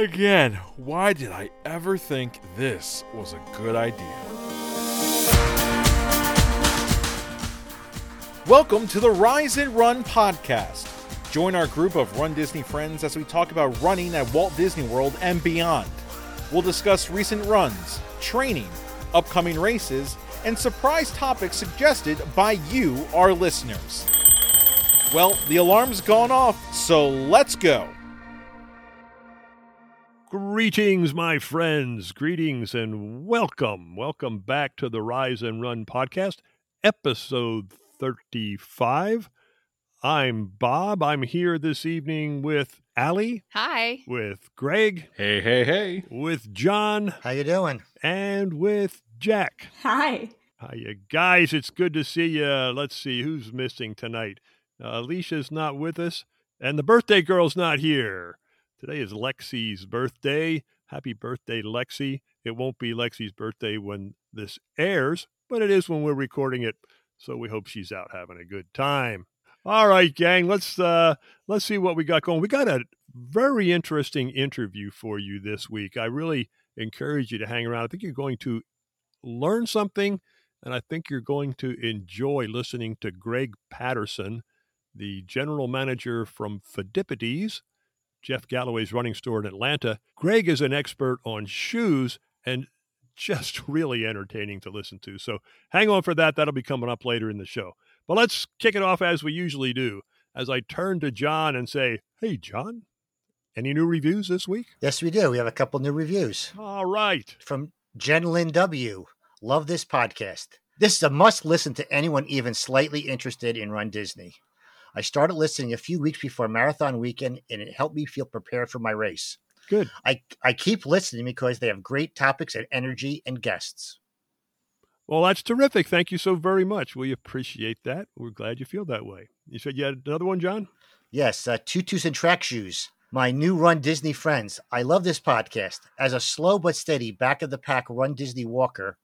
Again, why did I ever think this was a good idea? Welcome to the Rise and Run podcast. Join our group of Run Disney friends as we talk about running at Walt Disney World and beyond. We'll discuss recent runs, training, upcoming races, and surprise topics suggested by you, our listeners. Well, the alarm's gone off, so let's go. Greetings, my friends. Greetings and welcome. Welcome back to the Rise and Run podcast, episode 35. I'm Bob. I'm here this evening with Allie, Hi. with Greg, Hey, hey, hey. with John, How you doing? and with Jack. Hi. Hiya, guys. It's good to see you. Let's see who's missing tonight. Uh, Alicia's not with us, and the birthday girl's not here. Today is Lexi's birthday. Happy birthday, Lexi. It won't be Lexi's birthday when this airs, but it is when we're recording it. So we hope she's out having a good time. All right, gang. Let's uh let's see what we got going. We got a very interesting interview for you this week. I really encourage you to hang around. I think you're going to learn something and I think you're going to enjoy listening to Greg Patterson, the general manager from Phidippides, Jeff Galloway's running store in Atlanta. Greg is an expert on shoes and just really entertaining to listen to. So hang on for that. That'll be coming up later in the show. But let's kick it off as we usually do. As I turn to John and say, Hey, John, any new reviews this week? Yes, we do. We have a couple new reviews All right. from Jen Lynn W. Love this podcast. This is a must listen to anyone even slightly interested in Run Disney. I started listening a few weeks before marathon weekend and it helped me feel prepared for my race. Good. I, I keep listening because they have great topics and energy and guests. Well, that's terrific. Thank you so very much. We appreciate that. We're glad you feel that way. You said you had another one, John? Yes, uh, tutus and track shoes. My new Run Disney friends. I love this podcast. As a slow but steady back of the pack Run Disney walker,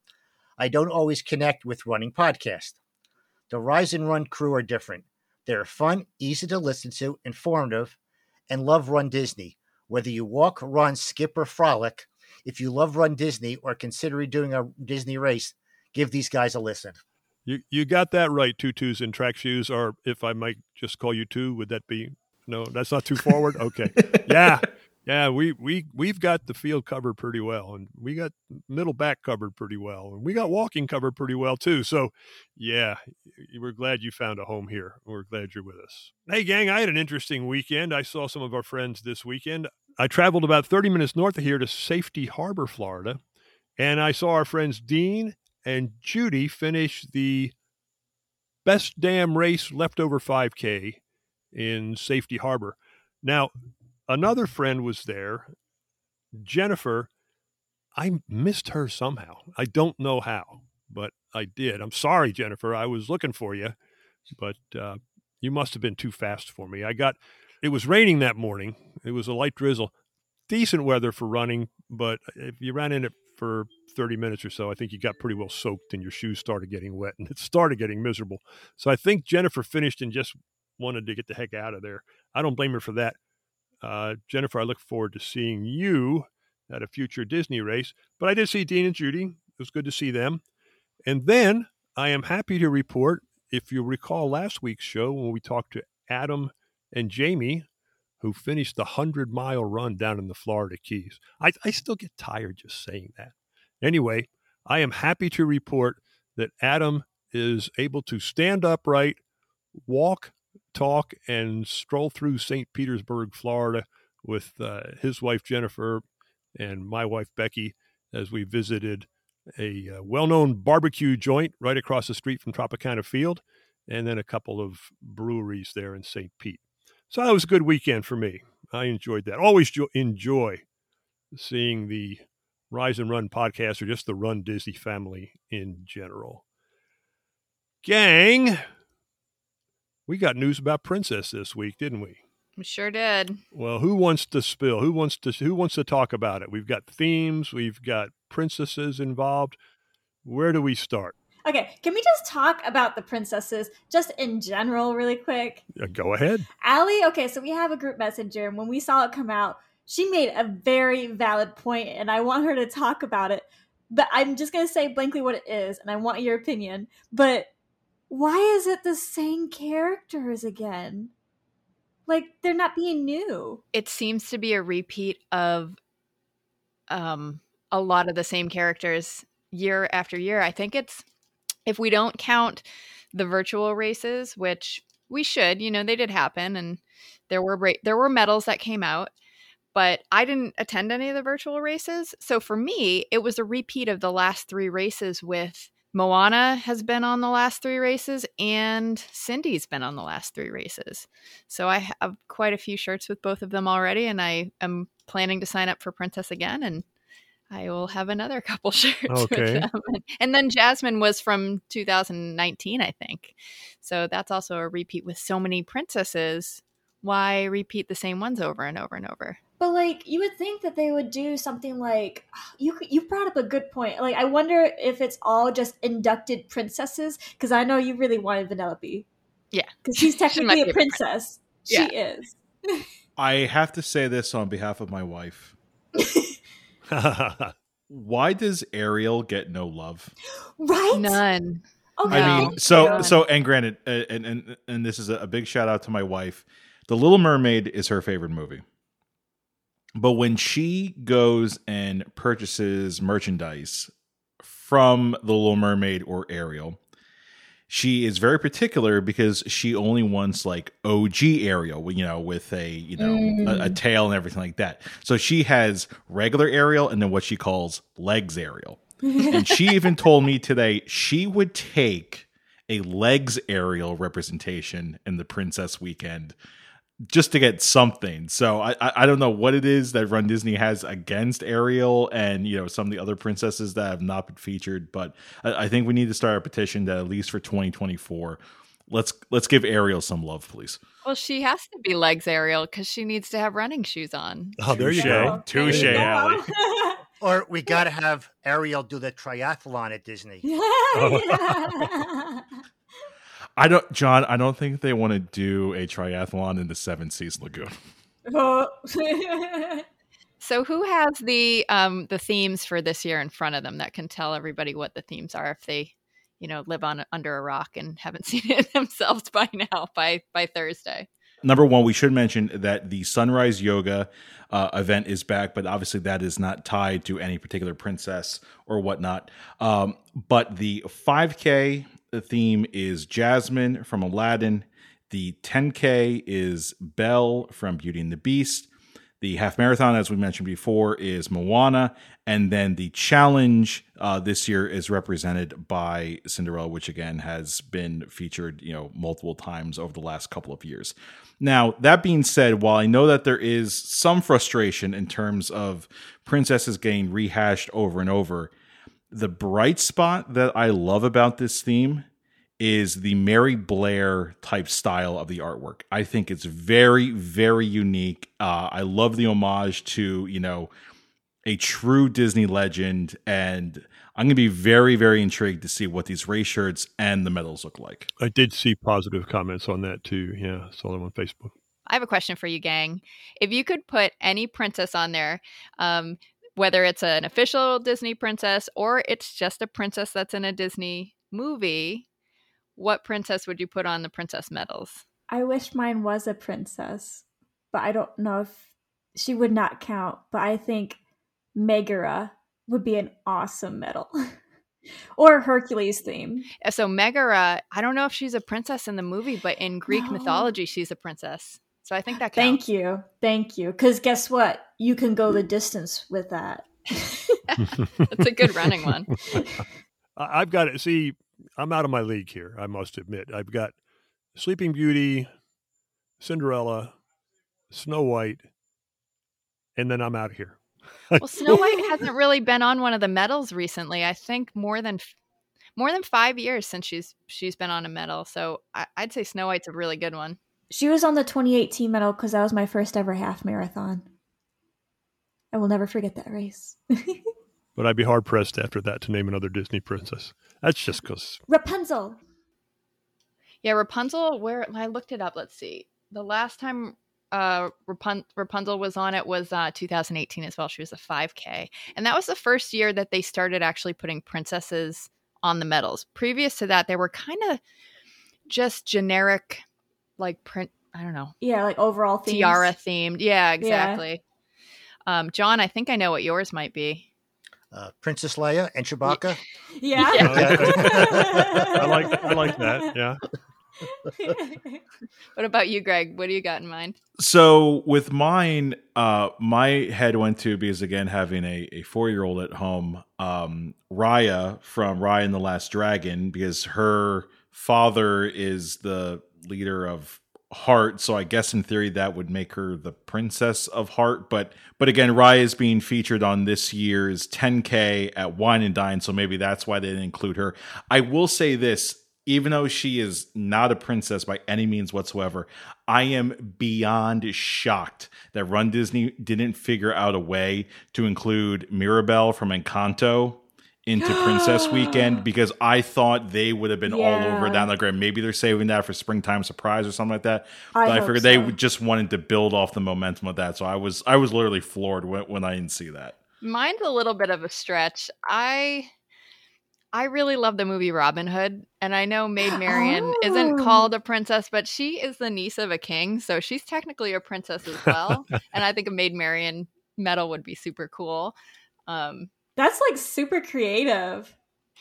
I don't always connect with running podcast. The Rise and Run crew are different. They're fun, easy to listen to, informative, and love Run Disney. Whether you walk, run, skip, or frolic, if you love Run Disney or consider doing a Disney race, give these guys a listen. You you got that right, tutus and track shoes, or if I might just call you two, would that be no, that's not too forward? Okay. yeah. Yeah, we, we we've got the field covered pretty well and we got middle back covered pretty well and we got walking covered pretty well too. So yeah, we're glad you found a home here. We're glad you're with us. Hey gang, I had an interesting weekend. I saw some of our friends this weekend. I traveled about 30 minutes north of here to Safety Harbor, Florida, and I saw our friends Dean and Judy finish the best damn race leftover 5K in Safety Harbor. Now, another friend was there, Jennifer. I missed her somehow. I don't know how, but I did. I'm sorry, Jennifer. I was looking for you, but uh, you must have been too fast for me. I got. It was raining that morning. It was a light drizzle. Decent weather for running, but if you ran in it for 30 minutes or so, I think you got pretty well soaked and your shoes started getting wet and it started getting miserable. So I think Jennifer finished and just wanted to get the heck out of there. I don't blame her for that. Uh, Jennifer, I look forward to seeing you at a future Disney race. But I did see Dean and Judy. It was good to see them. And then I am happy to report, if you recall last week's show when we talked to Adam and Jamie, who finished the 100 mile run down in the Florida Keys. I, I still get tired just saying that. Anyway, I am happy to report that Adam is able to stand upright, walk, talk, and stroll through St. Petersburg, Florida with uh, his wife Jennifer and my wife Becky as we visited a uh, well known barbecue joint right across the street from Tropicana Field and then a couple of breweries there in St. Pete. So that was a good weekend for me. I enjoyed that. Always jo- enjoy seeing the Rise and Run podcast or just the Run Disney family in general. Gang, we got news about Princess this week, didn't we? We sure did. Well, who wants to spill? Who wants to who wants to talk about it? We've got themes, we've got princesses involved. Where do we start? Okay, can we just talk about the princesses just in general, really quick? Uh, go ahead. Allie, okay, so we have a group messenger, and when we saw it come out, she made a very valid point, and I want her to talk about it. But I'm just gonna say blankly what it is, and I want your opinion. But why is it the same characters again? Like they're not being new. It seems to be a repeat of um a lot of the same characters year after year. I think it's if we don't count the virtual races, which we should, you know, they did happen and there were ra- there were medals that came out, but I didn't attend any of the virtual races. So for me, it was a repeat of the last 3 races with Moana has been on the last 3 races and Cindy's been on the last 3 races. So I have quite a few shirts with both of them already and I am planning to sign up for Princess again and I will have another couple shirts Okay. with them. And then Jasmine was from 2019, I think. So that's also a repeat with so many princesses. Why repeat the same ones over and over and over? But like you would think that they would do something like you you brought up a good point. Like I wonder if it's all just inducted princesses because I know you really wanted Vanellope. Yeah. because she's She's technically a favorite princess. She Yeah. is. I have to say this on behalf of my wife. Why does Ariel get no love? Right? None. Okay. I mean, so Yeah. so and granted, uh, and and and this is a big shout out to my wife. The Little Mermaid is her favorite movie. But when she goes and purchases merchandise from The Little Mermaid or Ariel, she is very particular because she only wants like OG Ariel, you know, with a you know a, a mm. tail and everything like that. So she has regular Ariel and then what she calls legs Ariel. and she even told me today she would take a legs Ariel representation in the Princess Weekend just to get something. So I, I I don't know what it is that Run Disney has against Ariel and you know some of the other princesses that have not been featured, but I, I think we need to start a petition that at least for 2024, let's let's give Ariel some love, please. Well, she has to be legs Ariel because she needs to have running shoes on. oh, there you Touche. go. Touche, There. Allie. Or we got to have Ariel do the triathlon at Disney. I don't, John. I don't think they want to do a triathlon in the Seven Seas Lagoon. Oh. So who has the um the themes for this year in front of them that can tell everybody what the themes are if they, you know, live on under a rock and haven't seen it themselves by now by by Thursday. Number one, we should mention that the Sunrise Yoga uh, event is back, but obviously that is not tied to any particular princess or whatnot. Um, but the 5K theme is Jasmine from Aladdin. The 10K is Belle from Beauty and the Beast. The half marathon, as we mentioned before, is Moana, and then the challenge uh, this year is represented by Cinderella, which again has been featured, you know, multiple times over the last couple of years. Now, that being said, while I know that there is some frustration in terms of princesses getting rehashed over and over, the bright spot that I love about this theme is the Mary Blair type style of the artwork. I think it's very, very unique. Uh, I love the homage to, you know, a true Disney legend. And I'm going to be very, very intrigued to see what these race shirts and the medals look like. I did see positive comments on that too. Yeah, saw them on Facebook. I have a question for you, gang. If you could put any princess on there, um, whether it's an official Disney princess or it's just a princess that's in a Disney movie, what princess would you put on the princess medals? I wish mine was a princess, but I don't know if she would not count. But I think Megara would be an awesome medal. or Hercules theme. Uh, So Megara, I don't know if she's a princess in the movie, but in Greek No. mythology, she's a princess. So I think that counts. Thank you. Thank you. Because guess what? You can go the distance with that. That's a good running one. I- I've got it. See, I'm out of my league here. I must admit, I've got Sleeping Beauty, Cinderella, Snow White, and then I'm out of here. Well, Snow White hasn't really been on one of the medals recently. I think more than more than five years since she's she's been on a medal. So I, I'd say Snow White's a really good one. She was on the 2018 medal because that was my first ever half marathon. I will never forget that race. But I'd be hard pressed after that to name another Disney princess. That's just because Rapunzel. Yeah, Rapunzel. Where I looked it up. Let's see. The last time uh, Rapun- Rapunzel was on it was uh, 2018 as well. She was a 5K, and that was the first year that they started actually putting princesses on the medals. Previous to that, they were kind of just generic, like print. I don't know, Yeah, like overall themes. tiara themed. Yeah, exactly. Um, John, I think I know what yours might be. Uh, Princess Leia and Chewbacca. Yeah. I like I like that. Yeah. What about you, Greg? What do you got in mind? So with mine, uh, my head went to because again having a, a four year old at home, um, Raya from Raya and the Last Dragon, because her father is the leader of Heart, so I guess in theory that would make her the princess of Heart. But but again, Raya is being featured on this year's 10K at Wine and Dine, so maybe that's why they didn't include her. I will say this. Even though she is not a princess by any means whatsoever, I am beyond shocked that Run Disney didn't figure out a way to include Mirabelle from Encanto into Princess Weekend because I thought they would have been all over Yeah. down the ground. Maybe they're saving that for springtime surprise or something like that. I But I, hope figured so. they just wanted to build off the momentum of that. So I was I was literally floored when, when I didn't see that. Mine's a little bit of a stretch. I I really love the movie Robin Hood, and I know Maid Marian isn't Oh. called a princess, but she is the niece of a king, so she's technically a princess as well. and I think a Maid Marian medal would be super cool. Um, That's like super creative.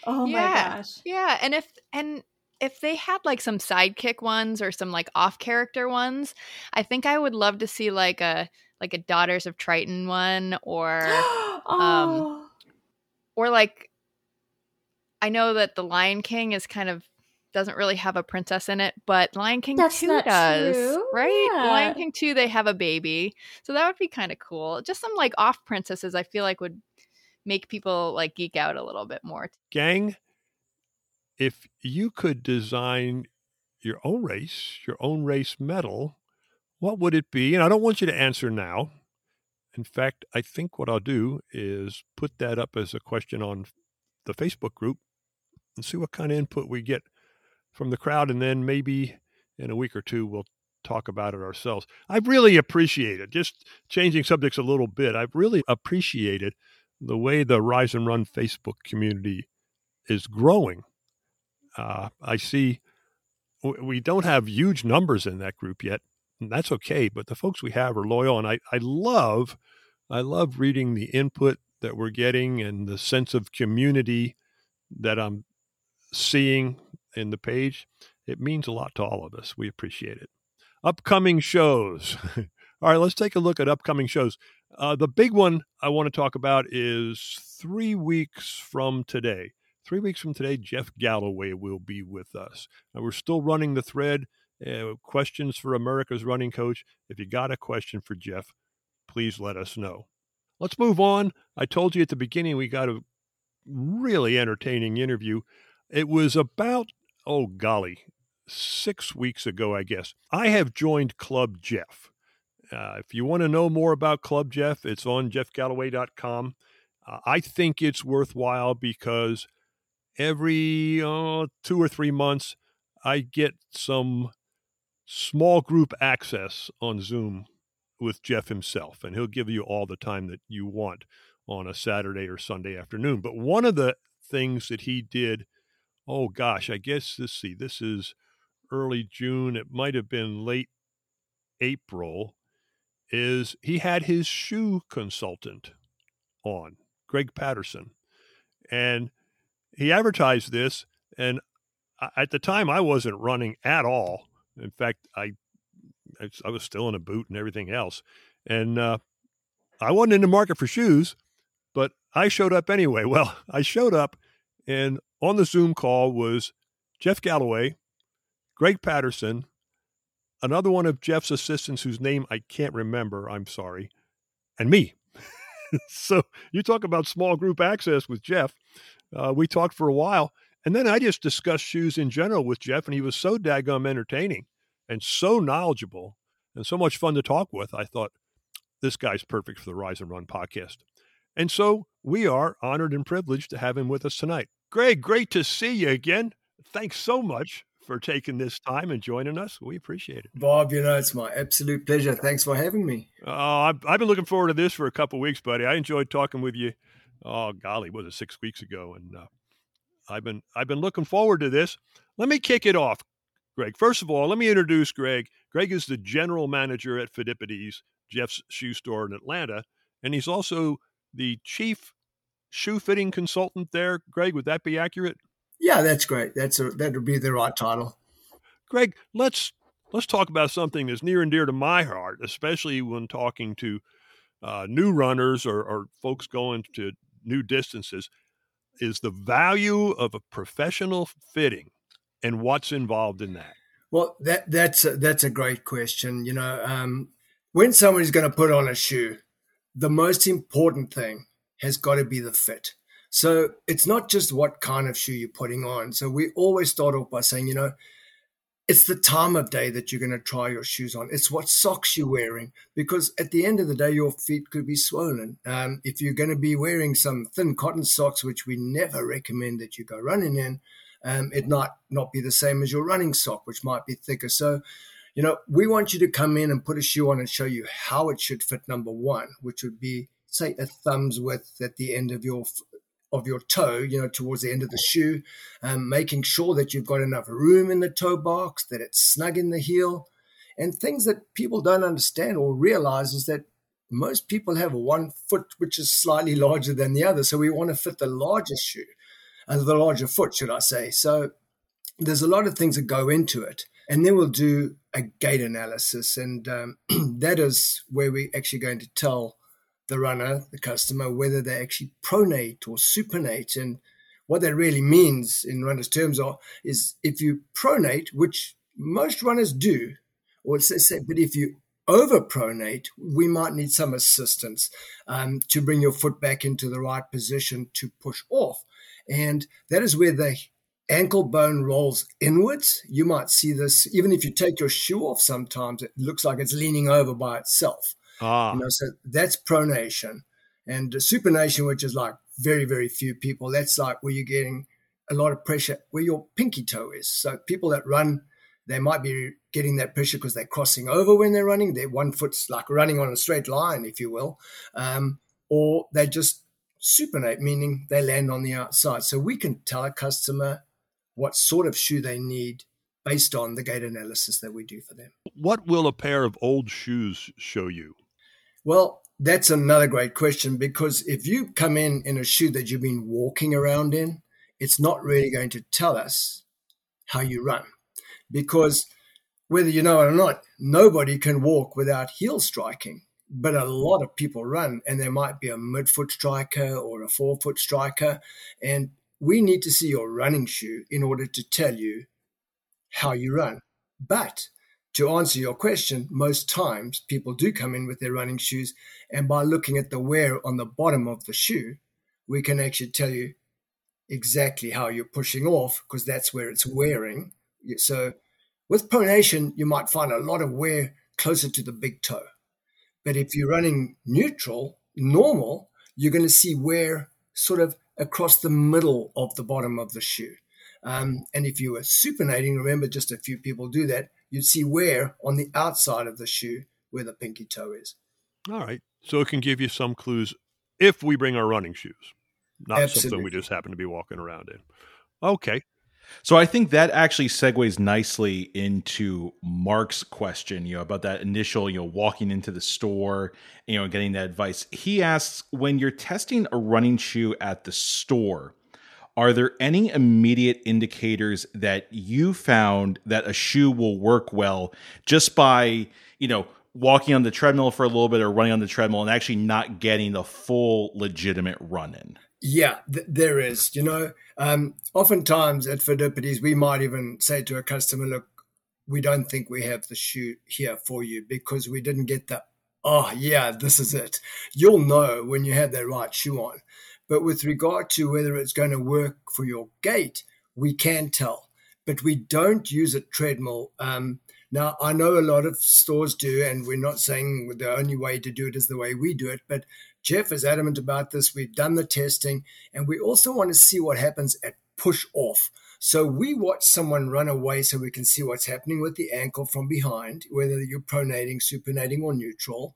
Oh Yeah. my gosh. yeah, and if and if they had like some sidekick ones or some like off character ones, I think I would love to see like a like a Daughters of Triton one or um, oh. or like I know that the Lion King is kind of doesn't really have a princess in it, but Lion King That's 2 not does. true. Right? Yeah. Lion King 2 they have a baby. So that would be kind of cool. Just some like off princesses I feel like would make people like geek out a little bit more. Gang, if you could design your own race, your own race medal, what would it be? And I don't want you to answer now. In fact, I think what I'll do is put that up as a question on the Facebook group and see what kind of input we get from the crowd. And then maybe in a week or two, we'll talk about it ourselves. I really appreciate it. Just changing subjects a little bit, I've really appreciated the way the Rise and Run Facebook community is growing. Uh, I see we don't have huge numbers in that group yet, and that's okay. But the folks we have are loyal, and I, I love, I love reading the input that we're getting and the sense of community that I'm seeing in the page. It means a lot to all of us. We appreciate it. Upcoming shows. all right, let's take a look at upcoming shows. Uh, the big one I want to talk about is three weeks from today. Three weeks from today, Jeff Galloway will be with us. Now, we're still running the thread. Uh, questions for America's running coach. If you got a question for Jeff, please let us know. Let's move on. I told you at the beginning we got a really entertaining interview. It was about, oh golly, six weeks ago, I guess. I have joined Club Jeff. Uh, if you want to know more about Club Jeff, it's on jeffgalloway.com. Uh, I think it's worthwhile because every uh, two or three months, I get some small group access on Zoom with Jeff himself, and he'll give you all the time that you want on a Saturday or Sunday afternoon. But one of the things that he did, oh gosh, I guess let's see, this is early June, it might have been late April, is he had his shoe consultant on, Greg Patterson. And he advertised this, and at the time I wasn't running at all. In fact, I I was still in a boot and everything else, and uh, I wasn't in the market for shoes, but I showed up anyway. Well, I showed up, and on the Zoom call was Jeff Galloway, Greg Patterson, another one of Jeff's assistants whose name I can't remember. I'm sorry, and me. so you talk about small group access with Jeff. Uh, we talked for a while, and then I just discussed shoes in general with Jeff, and he was so daggum entertaining and so knowledgeable and so much fun to talk with. I thought this guy's perfect for the Rise and Run podcast. And so we are honored and privileged to have him with us tonight. Greg, great to see you again. Thanks so much for taking this time and joining us. We appreciate it. Bob, you know, it's my absolute pleasure. Thanks for having me. Oh, I've, I've been looking forward to this for a couple weeks, buddy. I enjoyed talking with you. Oh, golly, was it six weeks ago? And uh, I've been I've been looking forward to this. Let me kick it off, Greg. First of all, let me introduce Greg. Greg is the general manager at Phidippides, Jeff's shoe store in Atlanta, and he's also the chief shoe fitting consultant there. Greg, would that be accurate? Yeah, that's great. That's a, that would be the right title. Greg, let's let's talk about something that's near and dear to my heart, especially when talking to uh, new runners or, or folks going to new distances. Is the value of a professional fitting and what's involved in that? Well, that that's a, that's a great question. You know, um, when somebody's going to put on a shoe, the most important thing has got to be the fit. So it's not just what kind of shoe you're putting on. So we always start off by saying, you know, it's the time of day that you're going to try your shoes on. It's what socks you're wearing, because at the end of the day, your feet could be swollen. Um, if you're going to be wearing some thin cotton socks, which we never recommend that you go running in, um, it might not be the same as your running sock, which might be thicker. So, you know, we want you to come in and put a shoe on and show you how it should fit. Number one, which would be say a thumb's width at the end of your of your toe, you know, towards the end of the shoe, um, making sure that you've got enough room in the toe box, that it's snug in the heel, and things that people don't understand or realize is that most people have one foot which is slightly larger than the other, so we want to fit the larger shoe, uh, the larger foot, should I say? So there's a lot of things that go into it, and then we'll do a gait analysis, and um, that is where we're actually going to tell the runner, the customer, whether they actually pronate or supinate. And what that really means in runners' terms are is if you pronate, which most runners do, or say, but if you overpronate, we might need some assistance um, to bring your foot back into the right position to push off. And that is where the ankle bone rolls inwards. You might see this even if you take your shoe off sometimes, it looks like it's leaning over by itself. Ah. You know, so that's pronation. And supination, which is like very, very few people, that's like where you're getting a lot of pressure where your pinky toe is. So people that run, they might be getting that pressure because they're crossing over when they're running. Their one foot's like running on a straight line, if you will. Um, or they just supinate, meaning they land on the outside. So we can tell a customer what sort of shoe they need based on the gait analysis that we do for them. What will a pair of old shoes show you? Well, that's another great question because if you come in in a shoe that you've been walking around in, it's not really going to tell us how you run. Because whether you know it or not, nobody can walk without heel striking. But a lot of people run, and there might be a midfoot striker or a forefoot striker. And we need to see your running shoe in order to tell you how you run. But to answer your question, most times people do come in with their running shoes, and by looking at the wear on the bottom of the shoe, we can actually tell you exactly how you're pushing off because that's where it's wearing. So, with pronation, you might find a lot of wear closer to the big toe. But if you're running neutral, normal, you're going to see wear sort of across the middle of the bottom of the shoe. Um, and if you were supinating, remember just a few people do that, you'd see wear on the outside of the shoe where the pinky toe is. All right. So it can give you some clues if we bring our running shoes, not Absolutely. something we just happen to be walking around in. Okay. So I think that actually segues nicely into Mark's question, you know, about that initial, you know, walking into the store, you know, getting that advice. He asks when you're testing a running shoe at the store, are there any immediate indicators that you found that a shoe will work well just by, you know, walking on the treadmill for a little bit or running on the treadmill and actually not getting the full legitimate run in? Yeah, th- there is. You know, um, oftentimes at Phidippides, we might even say to a customer, look, we don't think we have the shoe here for you because we didn't get the, oh, yeah, this is it. You'll know when you have that right shoe on. But with regard to whether it's going to work for your gait, we can tell. But we don't use a treadmill. Um, now, I know a lot of stores do, and we're not saying the only way to do it is the way we do it, but Jeff is adamant about this. We've done the testing, and we also want to see what happens at push off. So we watch someone run away so we can see what's happening with the ankle from behind, whether you're pronating, supinating, or neutral.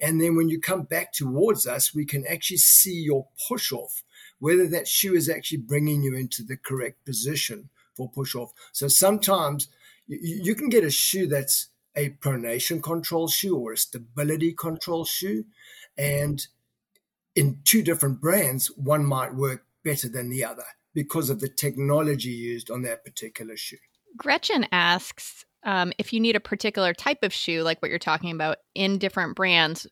And then when you come back towards us, we can actually see your push off, whether that shoe is actually bringing you into the correct position for push off. So sometimes you, you can get a shoe that's a pronation control shoe or a stability control shoe. And in two different brands, one might work better than the other because of the technology used on that particular shoe. Gretchen asks um, if you need a particular type of shoe, like what you're talking about, in different brands.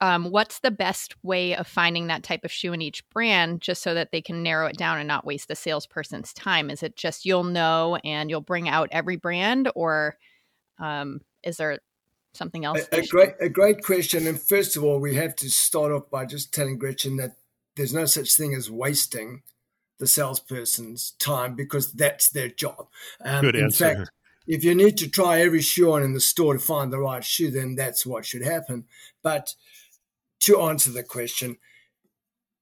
Um, what's the best way of finding that type of shoe in each brand just so that they can narrow it down and not waste the salesperson's time? Is it just you'll know and you'll bring out every brand, or um, is there something else? A, a great, a great question. And first of all, we have to start off by just telling Gretchen that there's no such thing as wasting the salesperson's time because that's their job. Um, Good answer. In fact, if you need to try every shoe on in the store to find the right shoe, then that's what should happen. But to answer the question,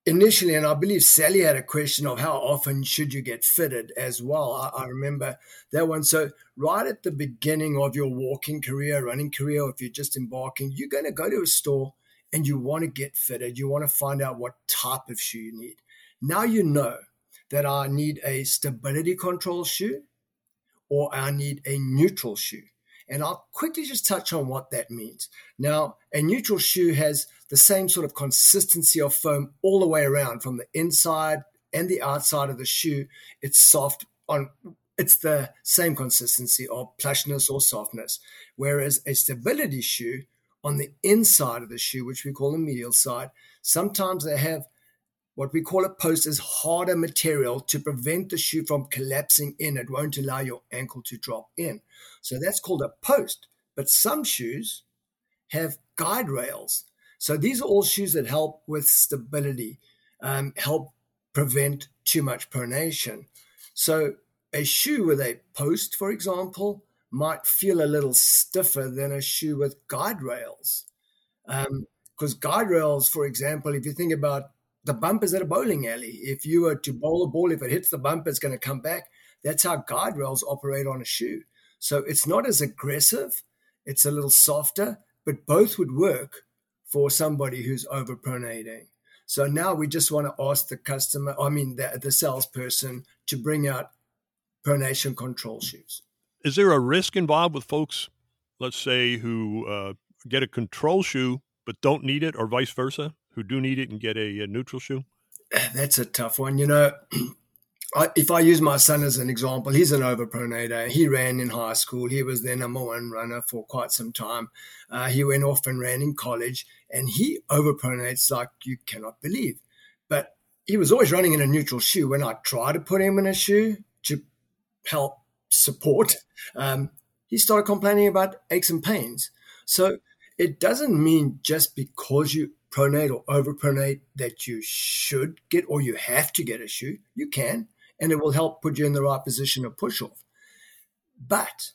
initially, and I believe Sally had a question of how often should you get fitted as well. I, I, remember that one. So, right at the beginning of your walking career, running career, if you're just embarking, you're going to go to a store and you want to get fitted. You want to find out what type of shoe you need. Now you know that I need a stability control shoe or I need a neutral shoe. And I'll quickly just touch on what that means. Now, a neutral shoe has the same sort of consistency of foam all the way around from the inside and the outside of the shoe. It's soft on it's the same consistency of plushness or softness. Whereas a stability shoe on the inside of the shoe, which we call the medial side, sometimes they have what we call a post is harder material to prevent the shoe from collapsing in. It won't allow your ankle to drop in. So that's called a post. But some shoes have guide rails. So these are all shoes that help with stability, um, help prevent too much pronation. So a shoe with a post, for example, might feel a little stiffer than a shoe with guide rails. Because um, guide rails, for example, if you think about the bumpers at a bowling alley. If you were to bowl a ball, if it hits the bumper, it's going to come back. That's how guide rails operate on a shoe. So it's not as aggressive, it's a little softer, but both would work for somebody who's overpronating. So now we just want to ask the customer, I mean, the, the salesperson, to bring out pronation control shoes. Is there a risk involved with folks, let's say, who uh, get a control shoe but don't need it, or vice versa? Who do need it and get a, a neutral shoe? That's a tough one. You know, I, if I use my son as an example, he's an overpronator. He ran in high school. He was their number one runner for quite some time. Uh, he went off and ran in college, and he overpronates like you cannot believe. But he was always running in a neutral shoe. When I try to put him in a shoe to help support, um, he started complaining about aches and pains. So it doesn't mean just because you pronate or overpronate that you should get or you have to get a shoe, you can, and it will help put you in the right position of push off. But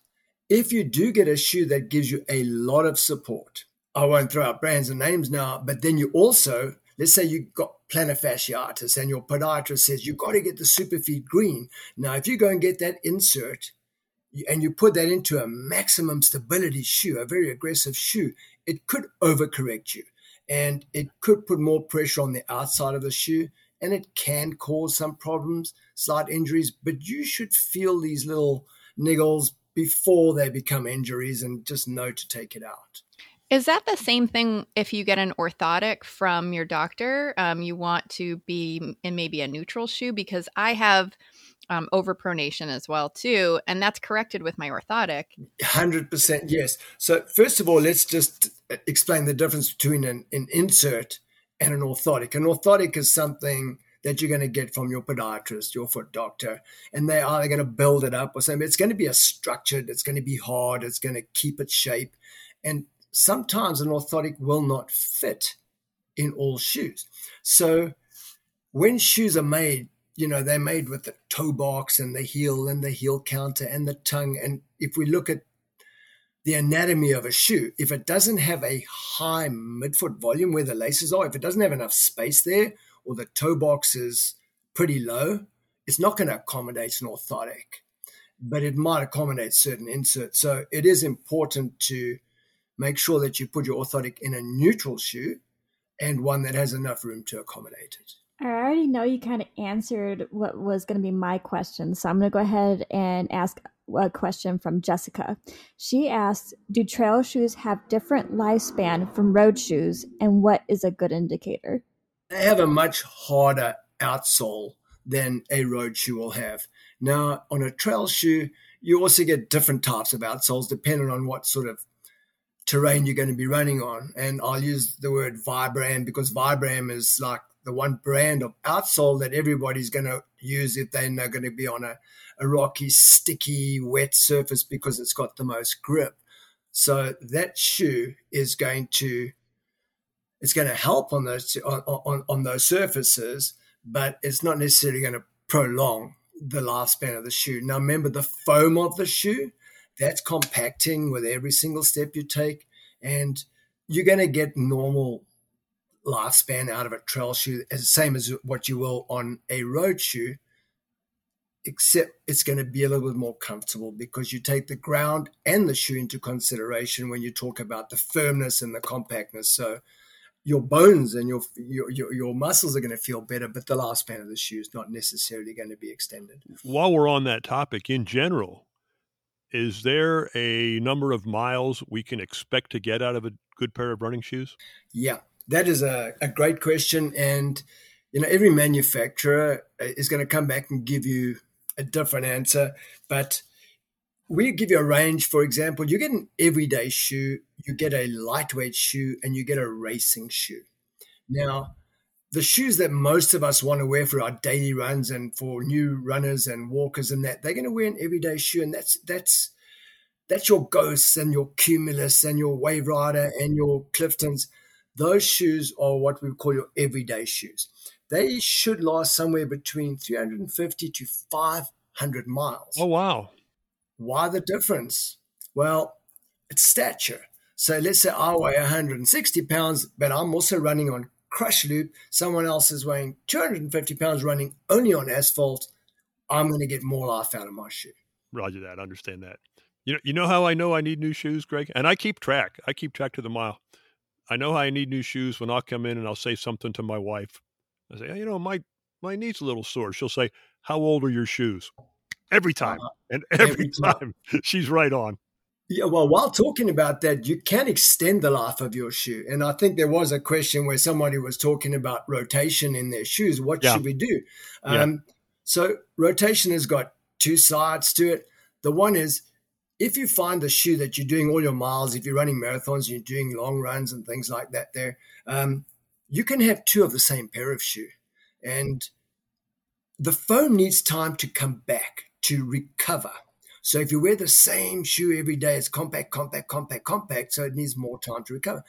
if you do get a shoe that gives you a lot of support, I won't throw out brands and names now, but then you also, let's say you got plantar fasciitis and your podiatrist says you've got to get the Superfeet Green. Now, if you go and get that insert and you put that into a maximum stability shoe, a very aggressive shoe, it could overcorrect you and it could put more pressure on the outside of the shoe and it can cause some problems, slight injuries, but you should feel these little niggles before they become injuries and just know to take it out. Is that the same thing if you get an orthotic from your doctor? Um, you want to be in maybe a neutral shoe because I have um, overpronation as well too, and that's corrected with my orthotic. Hundred percent, yes. So first of all, let's just uh, explain the difference between an, an insert and an orthotic. An orthotic is something that you're going to get from your podiatrist, your foot doctor, and they are going to build it up or something. It's going to be a structured. It's going to be hard. It's going to keep its shape, and sometimes an orthotic will not fit in all shoes. So when shoes are made you know, they're made with the toe box and the heel and the heel counter and the tongue. And if we look at the anatomy of a shoe, if it doesn't have a high midfoot volume where the laces are, if it doesn't have enough space there or the toe box is pretty low, it's not going to accommodate an orthotic, but it might accommodate certain inserts. So it is important to make sure that you put your orthotic in a neutral shoe and one that has enough room to accommodate it. I already know you kind of answered what was going to be my question, so I'm going to go ahead and ask a question from Jessica. She asked, "Do trail shoes have different lifespan from road shoes, and what is a good indicator?" They have a much harder outsole than a road shoe will have. Now, on a trail shoe, you also get different types of outsoles depending on what sort of terrain you're going to be running on. And I'll use the word Vibram because Vibram is like the one brand of outsole that everybody's going to use if they're not going to be on a, a rocky, sticky, wet surface because it's got the most grip. So that shoe is going to it's going to help on those on, on, on those surfaces, but it's not necessarily going to prolong the lifespan of the shoe. Now remember the foam of the shoe, that's compacting with every single step you take, and you're going to get normal lifespan out of a trail shoe, same as what you will on a road shoe, except it's going to be a little bit more comfortable because you take the ground and the shoe into consideration when you talk about the firmness and the compactness. So your bones and your your your, your muscles are going to feel better, but the lifespan of the shoe is not necessarily going to be extended. While we're on that topic, in general, is there a number of miles we can expect to get out of a good pair of running shoes? Yeah, that is a, a great question. And, you know, every manufacturer uh, is going to come back and give you a different answer. But we give you a range. For example, you get an everyday shoe, you get a lightweight shoe, and you get a racing shoe. Now, the shoes that most of us want to wear for our daily runs and for new runners and walkers and that, they're going to wear an everyday shoe. And that's, that's, that's your Ghosts and your Cumulus and your Wave Rider and your Cliftons. Those shoes are what we call your everyday shoes. They should last somewhere between 350 to 500 miles. Oh, wow. Why the difference? Well, it's stature. So let's say I weigh 160 pounds, but I'm also running on crush loop. Someone else is weighing 250 pounds running only on asphalt. I'm going to get more life out of my shoe. Roger that. I Understand that. You know, you know how I know I need new shoes, Greg? And I keep track. I keep track to the mile. I know how I need new shoes when I'll come in and I'll say something to my wife. I say, hey, you know, my my knee's a little sore. She'll say, "How old are your shoes?" Every time, uh, and every, every time, time she's right on. Yeah, well, while talking about that, you can extend the life of your shoe. And I think there was a question where somebody was talking about rotation in their shoes. What yeah. should we do? Um, yeah. So, rotation has got two sides to it. The one is if you find the shoe that you're doing all your miles, if you're running marathons, you're doing long runs and things like that, there, um, you can have two of the same pair of shoe, and the foam needs time to come back to recover. So if you wear the same shoe every day, it's compact, compact, compact, compact, so it needs more time to recover.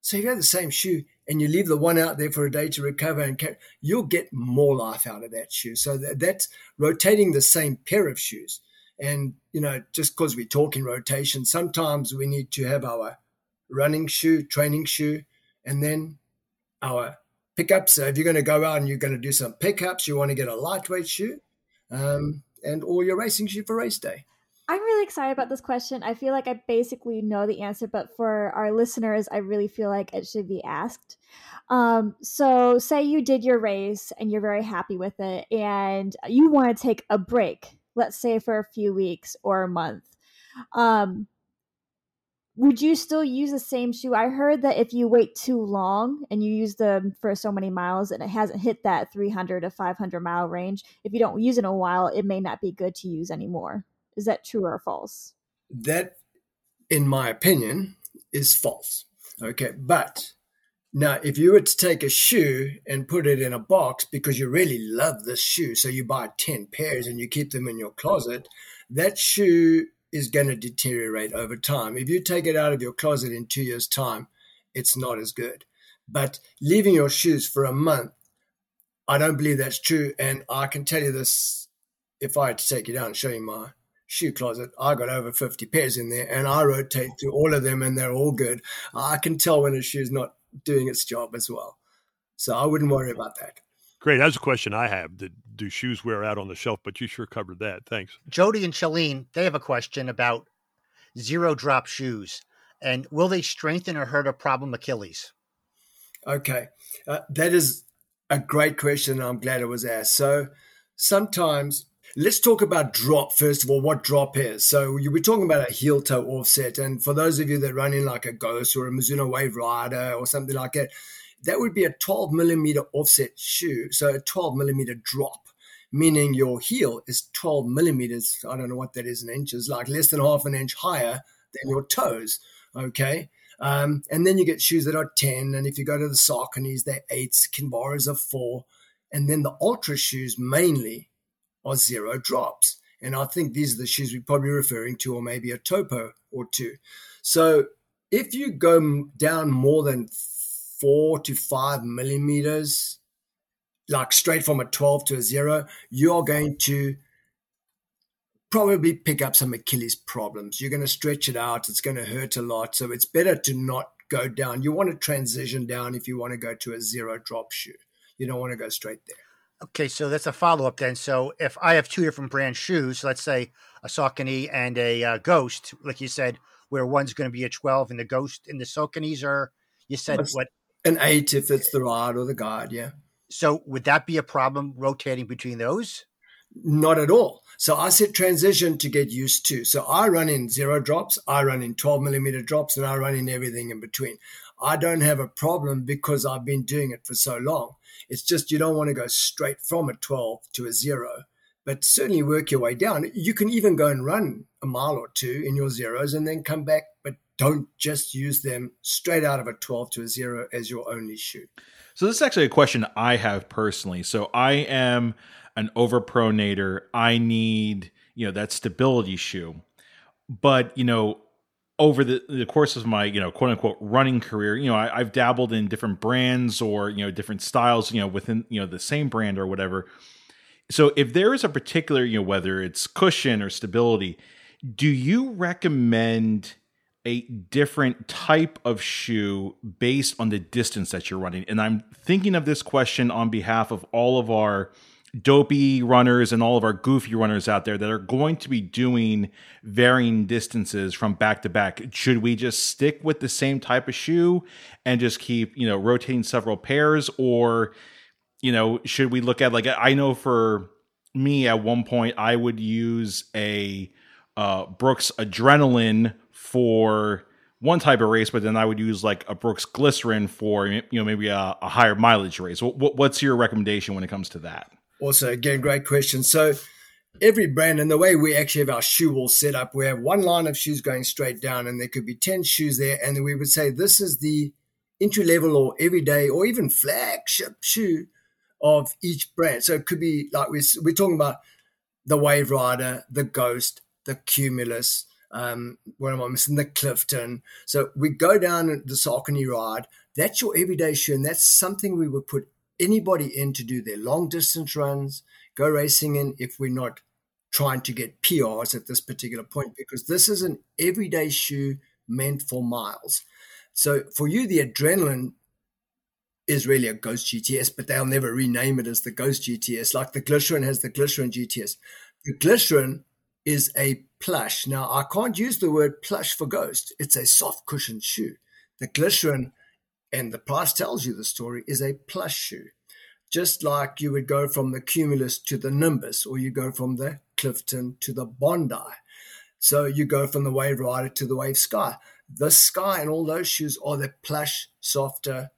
So if you have the same shoe and you leave the one out there for a day to recover and carry, you'll get more life out of that shoe. So that, that's rotating the same pair of shoes. And, you know, just because we talk in rotation, sometimes we need to have our running shoe, training shoe, and then our pickups. So if you're going to go out and you're going to do some pickups, you want to get a lightweight shoe um, and or your racing shoe for race day. I'm really excited about this question. I feel like I basically know the answer, but for our listeners, I really feel like it should be asked. Um, so, say you did your race and you're very happy with it, and you want to take a break let's say for a few weeks or a month um would you still use the same shoe? I heard that if you wait too long and you use them for so many miles and it hasn't hit that 300 to 500 mile range if you don't use it in a while it may not be good to use anymore. Is that true or false? That in my opinion is false. Okay but now, if you were to take a shoe and put it in a box because you really love this shoe, so you buy 10 pairs and you keep them in your closet, that shoe is going to deteriorate over time. If you take it out of your closet in two years' time, it's not as good. But leaving your shoes for a month, I don't believe that's true. And I can tell you this if I had to take you down and show you my shoe closet, I got over 50 pairs in there and I rotate through all of them and they're all good. I can tell when a shoe's not doing its job as well. So I wouldn't worry about that. Great. That's a question I have. do shoes wear out on the shelf? But you sure covered that. Thanks. Jody and Shalene, they have a question about zero drop shoes. And will they strengthen or hurt a problem Achilles? Okay. Uh, that is a great question. I'm glad it was asked. So sometimes let's talk about drop first of all, what drop is. So you were talking about a heel toe offset. And for those of you that run in like a Ghost or a Mizuno Wave Rider or something like that, that would be a 12 millimeter offset shoe. So a 12 millimeter drop, meaning your heel is 12 millimeters. I don't know what that is in inches, like less than half an inch higher than your toes. Okay. Um, and then you get shoes that are 10. And if you go to the Sauconys, they're eights, Kinvaras are four. And then the ultra shoes mainly are zero drops. And I think these are the shoes we're probably referring to, or maybe a topo or two. So if you go down more than four to five millimeters, like straight from a 12 to a zero, you're going to probably pick up some Achilles problems. You're going to stretch it out. It's going to hurt a lot. So it's better to not go down. You want to transition down if you want to go to a zero drop shoe. You don't want to go straight there. Okay, so that's a follow up then. So if I have two different brand shoes, let's say a Saucony and a uh, Ghost, like you said, where one's going to be a 12 and the Ghost and the Sauconys are, you said That's what? An eight if it's the Ride or the guide, yeah. So would that be a problem rotating between those? Not at all. So I said transition to get used to. So I run in zero drops, I run in 12 millimeter drops, and I run in everything in between. I don't have a problem because I've been doing it for so long. It's just you don't want to go straight from a 12 to a zero, but certainly work your way down. You can even go and run a mile or two in your zeros and then come back, but don't just use them straight out of a 12 to a zero as your only shoe. So this is actually a question I have personally. So I am an overpronator. I need, you know, that stability shoe. But, you know, over the, the course of my, you know, quote unquote running career, you know, I, I've dabbled in different brands or, you know, different styles, you know, within, you know, the same brand or whatever. So if there is a particular, you know, whether it's cushion or stability, do you recommend a different type of shoe based on the distance that you're running? And I'm thinking of this question on behalf of all of our dopey runners and all of our goofy runners out there that are going to be doing varying distances from back to back should we just stick with the same type of shoe and just keep you know rotating several pairs or you know should we look at like i know for me at one point i would use a uh, brooks adrenaline for one type of race, but then I would use like a Brooks glycerin for you know maybe a, a higher mileage race. What, what's your recommendation when it comes to that? Also, again, great question. So every brand and the way we actually have our shoe wall set up, we have one line of shoes going straight down, and there could be ten shoes there, and we would say this is the entry level or everyday or even flagship shoe of each brand. So it could be like we're, we're talking about the Wave Rider, the Ghost, the Cumulus, um, what am I missing? The Clifton. So we go down the Saucony ride. That's your everyday shoe, and that's something we would put anybody in to do their long distance runs, go racing in if we're not trying to get PRs at this particular point, because this is an everyday shoe meant for miles. So for you, the adrenaline is really a Ghost GTS, but they'll never rename it as the Ghost GTS, like the Glycerin has the Glycerin GTS. The Glycerin is a plush. Now, I can't use the word plush for Ghost. It's a soft cushioned shoe. The Glycerin and the price tells you the story, is a plush shoe. Just like you would go from the Cumulus to the Nimbus, or you go from the Clifton to the Bondi. So you go from the Wave Rider to the Wave Sky. The Sky and all those shoes are the plush, softer,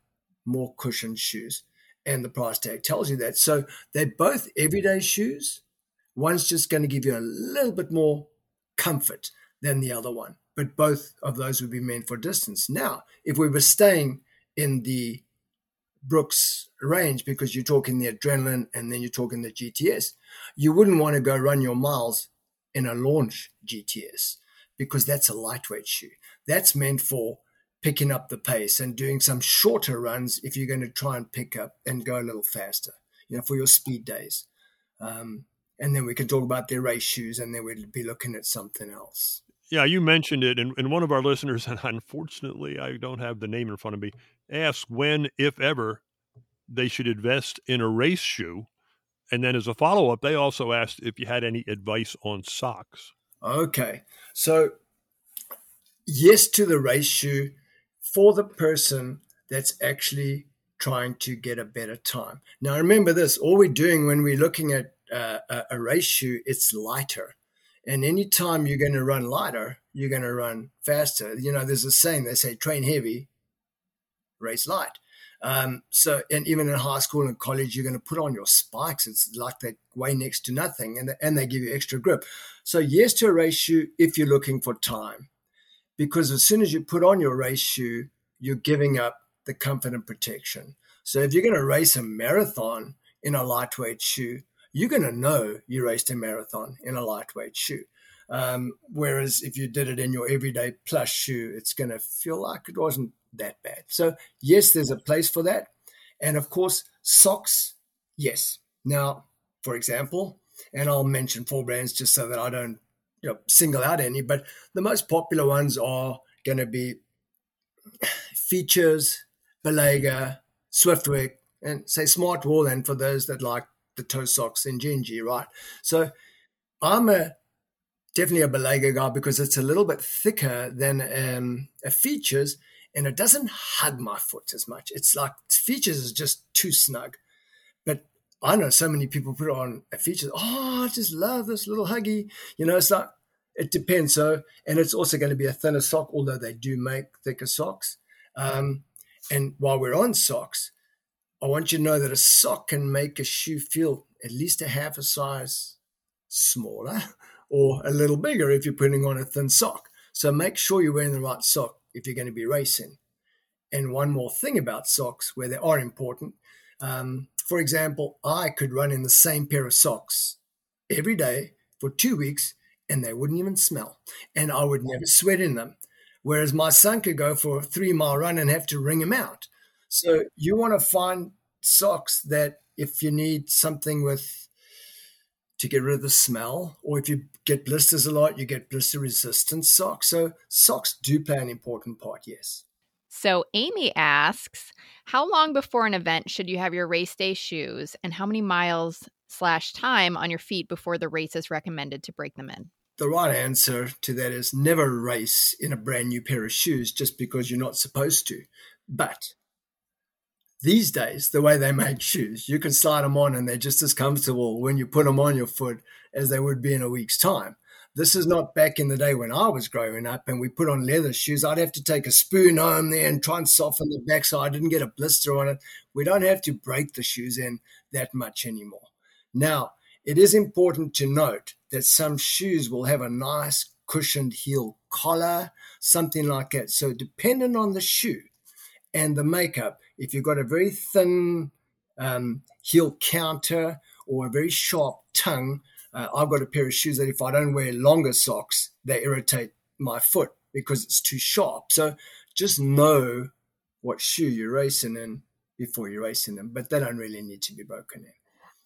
more cushioned shoes. And the price tag tells you that. So they're both everyday shoes. One's just going to give you a little bit more comfort than the other one, but both of those would be meant for distance. Now, if we were staying in the Brooks range because you're talking the adrenaline and then you're talking the GTS. You wouldn't want to go run your miles in a launch GTS because that's a lightweight shoe. That's meant for picking up the pace and doing some shorter runs if you're going to try and pick up and go a little faster, you know, for your speed days. Um, and then we can talk about their race shoes and then we'd be looking at something else. Yeah, you mentioned it, and, and one of our listeners, and unfortunately, I don't have the name in front of me, asked when, if ever, they should invest in a race shoe. And then as a follow up, they also asked if you had any advice on socks. Okay. So, yes to the race shoe for the person that's actually trying to get a better time. Now, remember this all we're doing when we're looking at uh, a race shoe, it's lighter. And anytime you're going to run lighter, you're going to run faster. You know, there's a saying they say, train heavy, race light. Um, so, and even in high school and college, you're going to put on your spikes. It's like they weigh next to nothing and, and they give you extra grip. So, yes to a race shoe if you're looking for time. Because as soon as you put on your race shoe, you're giving up the comfort and protection. So, if you're going to race a marathon in a lightweight shoe, you're going to know you raced a marathon in a lightweight shoe. Um, whereas if you did it in your everyday plush shoe, it's going to feel like it wasn't that bad. So, yes, there's a place for that. And of course, socks, yes. Now, for example, and I'll mention four brands just so that I don't you know, single out any, but the most popular ones are going to be Feetures, Balega, Swiftwick, and say Smart Smartwool, and for those that like the toe socks Injinji, right? So I'm a definitely a Balega guy because it's a little bit thicker than um, a Feetures, and it doesn't hug my foot as much. It's like Feetures is just too snug. But I know so many people put on a Feetures. Oh, I just love this little huggy. You know, it's like it depends. So, and it's also going to be a thinner sock, although they do make thicker socks. Um, and while we're on socks, I want you to know that a sock can make a shoe feel at least a half a size smaller or a little bigger if you're putting on a thin sock. So make sure you're wearing the right sock if you're going to be racing. And one more thing about socks where they are important. Um, for example, I could run in the same pair of socks every day for two weeks and they wouldn't even smell. And I would never sweat in them. Whereas my son could go for a three mile run and have to wring them out. So you want to find socks that if you need something with to get rid of the smell, or if you get blisters a lot, you get blister resistant socks. So socks do play an important part, yes. So Amy asks, how long before an event should you have your race day shoes, and how many miles slash time on your feet before the race is recommended to break them in? The right answer to that is never race in a brand new pair of shoes just because you're not supposed to. But these days, the way they make shoes, you can slide them on and they're just as comfortable when you put them on your foot as they would be in a week's time. This is not back in the day when I was growing up and we put on leather shoes. I'd have to take a spoon home there and try and soften the back so I didn't get a blister on it. We don't have to break the shoes in that much anymore. Now, it is important to note that some shoes will have a nice cushioned heel collar, something like that. So, depending on the shoe and the makeup, if you've got a very thin um, heel counter or a very sharp tongue, uh, I've got a pair of shoes that if I don't wear longer socks, they irritate my foot because it's too sharp. So just know what shoe you're racing in before you're racing them, but they don't really need to be broken in.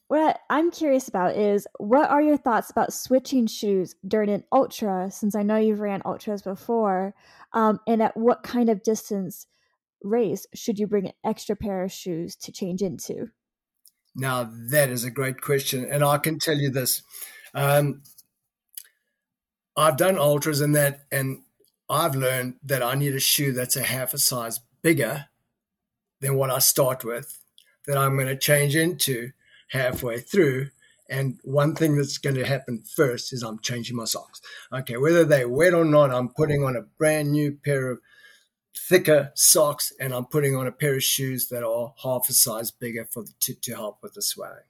What I'm curious about is what are your thoughts about switching shoes during an ultra? Since I know you've ran ultras before, um, and at what kind of distance race should you bring an extra pair of shoes to change into? Now, that is a great question. And I can tell you this um, I've done ultras and that, and I've learned that I need a shoe that's a half a size bigger than what I start with, that I'm going to change into halfway through. And one thing that's going to happen first is I'm changing my socks. Okay, whether they're wet or not, I'm putting on a brand new pair of thicker socks and I'm putting on a pair of shoes that are half a size bigger for to, to help with the swelling.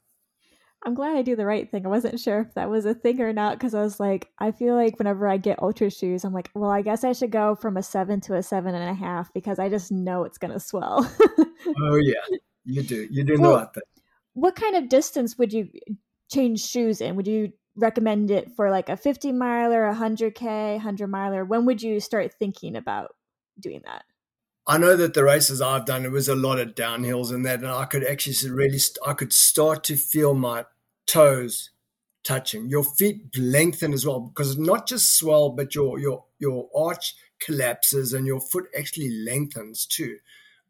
I'm glad I do the right thing. I wasn't sure if that was a thing or not because I was like, I feel like whenever I get ultra shoes, I'm like, well, I guess I should go from a seven to a seven and a half because I just know it's gonna swell. oh yeah, you do. You do well, know that. What kind of distance would you change shoes in? Would you recommend it for like a 50 miler, a 100k, 100 miler? When would you start thinking about doing that? I know that the races I've done, it was a lot of downhills and that, and I could actually really, I could start to feel my toes touching. Your feet lengthen as well because not just swell, but your your your arch collapses and your foot actually lengthens too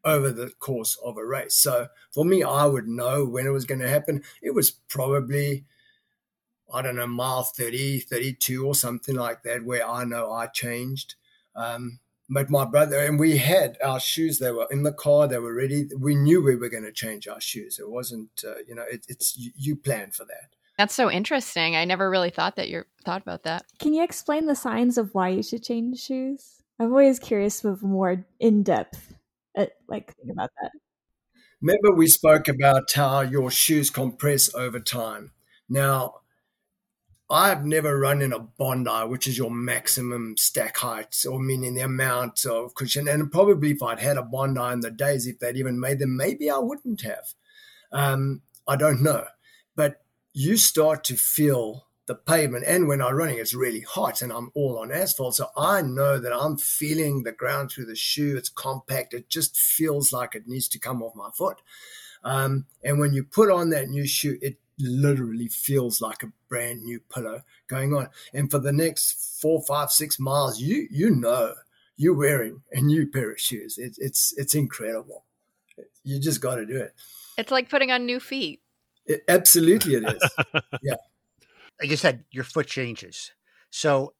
over the course of a race. So for me, I would know when it was going to happen. It was probably, I don't know, mile 30, 32 or something like that, where I know I changed. Um, but my brother and we had our shoes they were in the car they were ready. We knew we were going to change our shoes. It wasn't uh, you know it, it's you, you plan for that. That's so interesting. I never really thought that you thought about that. Can you explain the signs of why you should change shoes? I'm always curious with more in-depth uh, like think about that. Remember we spoke about how your shoes compress over time. Now I've never run in a Bondi, which is your maximum stack height, or meaning the amount of cushion. And probably if I'd had a Bondi in the days, if they'd even made them, maybe I wouldn't have. Um, I don't know. But you start to feel the pavement. And when I'm running, it's really hot and I'm all on asphalt. So I know that I'm feeling the ground through the shoe. It's compact. It just feels like it needs to come off my foot. Um, and when you put on that new shoe, it literally feels like a brand new pillow going on. And for the next four, five, six miles, you you know you're wearing a new pair of shoes. It, it's it's incredible. You just got to do it. It's like putting on new feet. It, absolutely, it is. yeah. Like you said, your foot changes. So,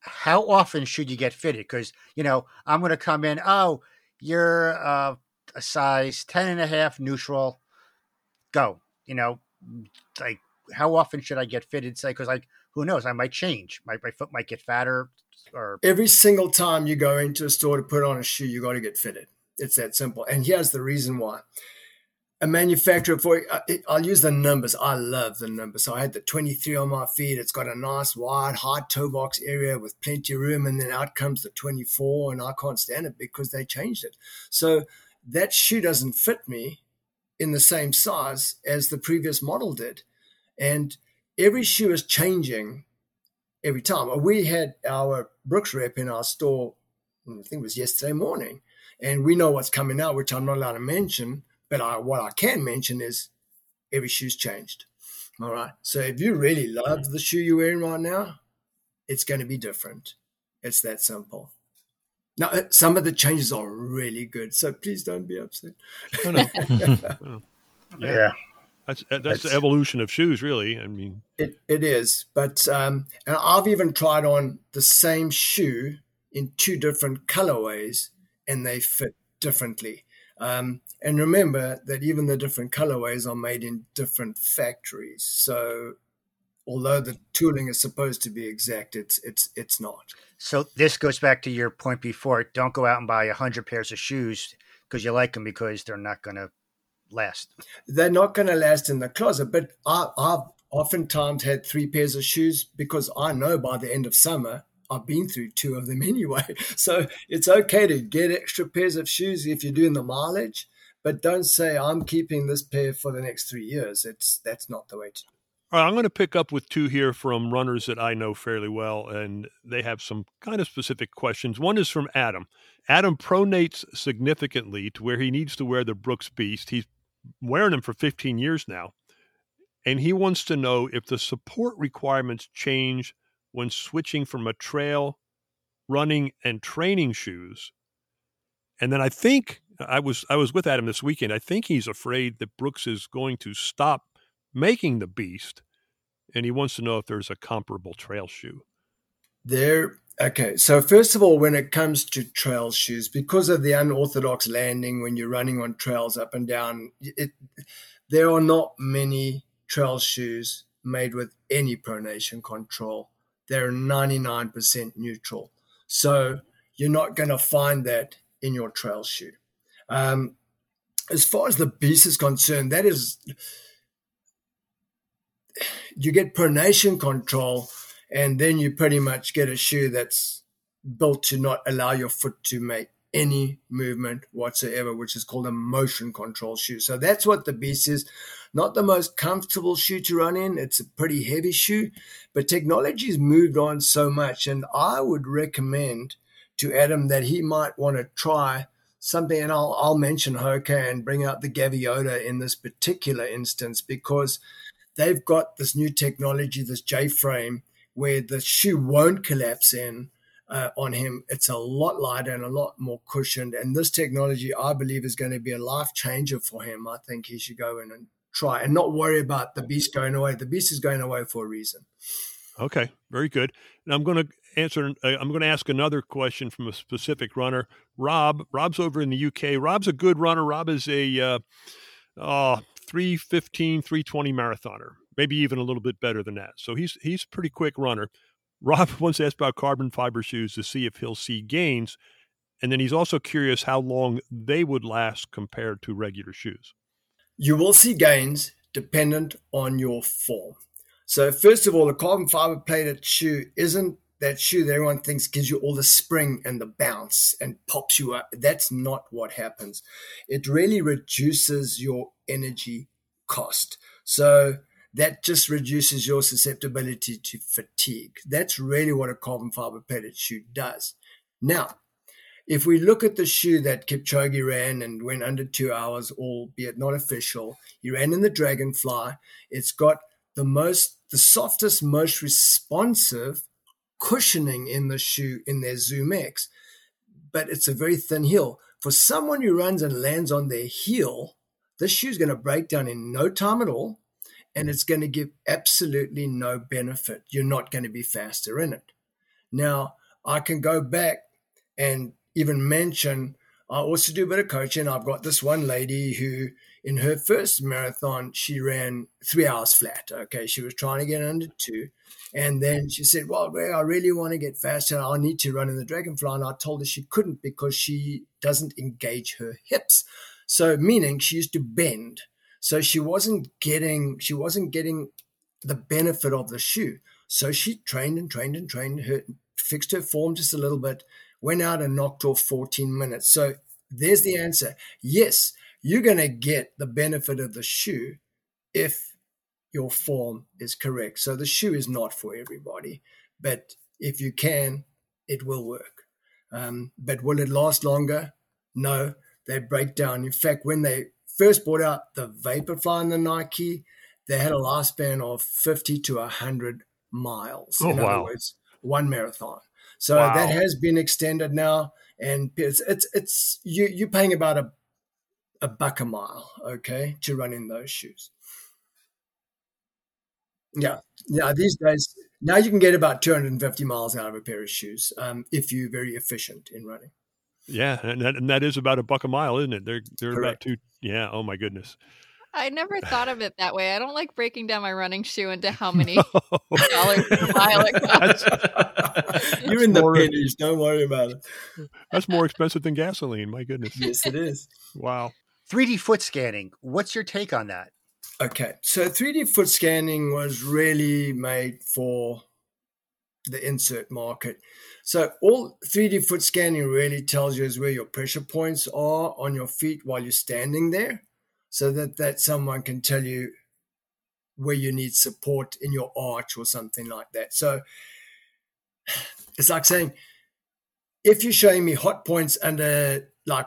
how often should you get fitted? Because you know, I'm going to come in. Oh, you're uh, a size 10 and a half neutral. Go. You know, like how often should I get fitted? Say, because like who knows, I might change. My my foot might get fatter. Or every single time you go into a store to put on a shoe, you got to get fitted. It's that simple. And here's the reason why. A manufacturer for uh, I'll use the numbers. I love the numbers. So I had the 23 on my feet. It's got a nice wide hard toe box area with plenty of room, and then out comes the 24, and I can't stand it because they changed it. So that shoe doesn't fit me in the same size as the previous model did. And every shoe is changing every time. Uh, we had our Brooks rep in our store, mm, I think it was yesterday morning, and we know what's coming out, which I'm not allowed to mention. But I, what I can mention is every shoe's changed. All right. So if you really love mm. the shoe you're wearing right now, it's going to be different. It's that simple. Now, uh, some of the changes are really good, so please don't be upset. Oh, no. yeah. yeah. That's uh, that's the evolution of shoes, really. I mean, it, it is. But um, and I've even tried on the same shoe in two different colorways, and they fit differently. Um, and remember that even the different colorways are made in different factories. So although the tooling is supposed to be exact, it's it's it's not. So this goes back to your point before. Don't go out and buy a hundred pairs of shoes because you like them because they're not going to last. They're not going to last in the closet. But I, I've oftentimes had three pairs of shoes because I know by the end of summer I've been through two of them anyway. So it's okay to get extra pairs of shoes if you're doing the mileage, but don't say I'm keeping this pair for the next three years. It's that's not the way to. All right, I'm going to pick up with two here from runners that I know fairly well, and they have some kind of specific questions. One is from Adam. Adam pronates significantly to where he needs to wear the Brooks Beast. He's wearing them for 15 years now, and he wants to know if the support requirements change when switching from a trail, running, and training shoes. And then I think I was I was with Adam this weekend. I think he's afraid that Brooks is going to stop making the beast, and he wants to know if there's a comparable trail shoe. There, okay. So first of all, when it comes to trail shoes, because of the unorthodox landing when you're running on trails up and down, it, there are not many trail shoes made with any pronation control. They're 99% neutral. So you're not going to find that in your trail shoe. Um, as far as the beast is concerned, that is you get pronation control, and then you pretty much get a shoe that's built to not allow your foot to make any movement whatsoever, which is called a motion control shoe. So that's what the Beast is. Not the most comfortable shoe to run in. It's a pretty heavy shoe, but technology's moved on so much. And I would recommend to Adam that he might want to try something. And I'll, I'll mention Hoka and bring out the Gaviota in this particular instance because they've got this new technology, this J frame, where the shoe won't collapse in. uh, on him. It's a lot lighter and a lot more cushioned. And this technology, I believe, is going to be a life changer for him. I think he should go in and try and not worry about the beast going away. The beast is going away for a reason. Okay, very good. And I'm going to answer. Uh, I'm going to ask another question from a specific runner, Rob. Rob's over in the UK. Rob's a good runner. Rob is a uh, uh, 315, 320 marathoner, maybe even a little bit better than that. So he's he's a pretty quick runner. Rob wants asked about carbon fiber shoes to see if he'll see gains. And then he's also curious how long they would last compared to regular shoes. You will see gains dependent on your form. So, first of all, a carbon fiber plated shoe isn't that shoe that everyone thinks gives you all the spring and the bounce and pops you up. That's not what happens. It really reduces your energy cost. So, that just reduces your susceptibility to fatigue. That's really what a carbon fiber plated shoe does. Now, if we look at the shoe that Kipchoge ran and went under two hours, albeit not official, he ran in the Dragonfly. It's got the most, the softest, most responsive cushioning in the shoe in their Zoom X, but it's a very thin heel. For someone who runs and lands on their heel, this shoe is going to break down in no time at all and it's going to give absolutely no benefit. You're not going to be faster in it. Now, I can go back and even mention I also do a bit of coaching. I've got this one lady who, in her first marathon, she ran three hours flat. Okay, she was trying to get under two. And then she said, Well, I really want to get faster. I need to run in the Dragonfly. And I told her she couldn't because she doesn't engage her hips. So, meaning she used to bend. So she wasn't getting she wasn't getting the benefit of the shoe. So she trained and trained and trained her fixed her form just a little bit, went out and knocked off 14 minutes. So there's the answer. Yes, you're going to get the benefit of the shoe if your form is correct. So the shoe is not for everybody, but if you can, it will work. Um, but will it last longer? No, they break down. In fact, when they first brought out the Vaporfly and the Nike, they had a lifespan of 50 to 100 miles. Oh, in wow. other words, one marathon. So Wow. that has been extended now, and it's it's it's you you're paying about a a buck a mile, okay, to run in those shoes. Yeah, yeah. These days, now you can get about 250 miles out of a pair of shoes um, if you're very efficient in running. Yeah, and that, and that is about a buck a mile, isn't it? They're they're about two. Yeah. Oh my goodness. I never thought of it that way. I don't like breaking down my running shoe into how many dollars a mile it costs. you're in the more- pennies. Don't worry about it. That's more expensive than gasoline. My goodness. Yes, it is. Wow. 3D foot scanning. What's your take on that? Okay, so 3D foot scanning was really made for the insert market. So all 3D foot scanning really tells you is where your pressure points are on your feet while you're standing there, so that that someone can tell you where you need support in your arch or something like that. So it's like saying if you're showing me hot points under like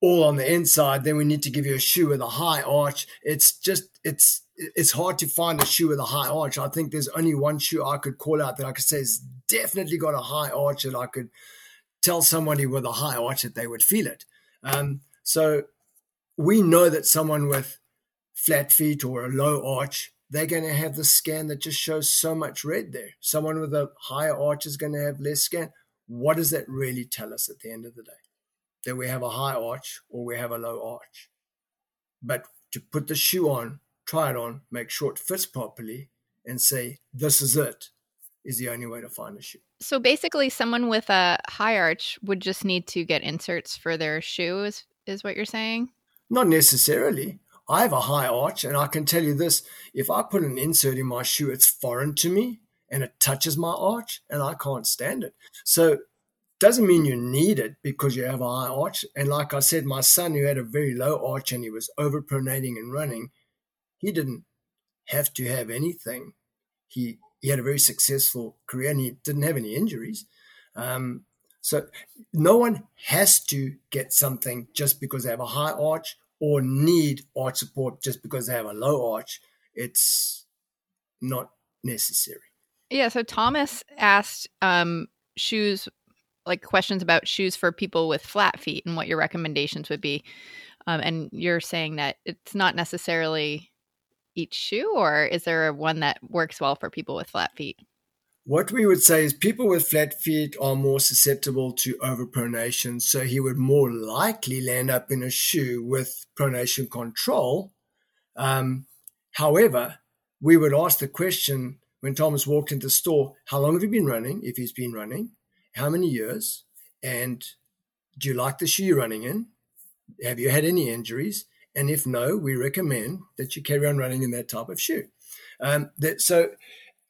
all on the inside, then we need to give you a shoe with a high arch. It's just it's it's hard to find a shoe with a high arch. I think there's only one shoe I could call out that I could say has definitely got a high arch that I could tell somebody with a high arch that they would feel it. Um, so we know that someone with flat feet or a low arch, they're going to have the scan that just shows so much red there. Someone with a higher arch is going to have less scan. What does that really tell us at the end of the day? That we have a high arch or we have a low arch. But to put the shoe on, try it on, make sure it fits properly, and say, this is it, is the only way to find a shoe. So basically, someone with a high arch would just need to get inserts for their shoe, is, is what you're saying? Not necessarily. I have a high arch, and I can tell you this if I put an insert in my shoe, it's foreign to me and it touches my arch, and I can't stand it. So, doesn't mean you need it because you have a high arch. And like I said, my son, who had a very low arch and he was overpronating and running, he didn't have to have anything. He he had a very successful career and he didn't have any injuries. Um, so no one has to get something just because they have a high arch or need arch support just because they have a low arch. It's not necessary. Yeah. So Thomas asked, um, shoes, like questions about shoes for people with flat feet and what your recommendations would be. Um, and you're saying that it's not necessarily each shoe, or is there one that works well for people with flat feet? What we would say is people with flat feet are more susceptible to overpronation, so he would more likely land up in a shoe with pronation control. Um, however, we would ask the question when Thomas walked into the store, how long have you been running? If he's been running, how many years? And do you like the shoe you're running in? Have you had any injuries? And if no, we recommend that you carry on running in that type of shoe. Um, that, so,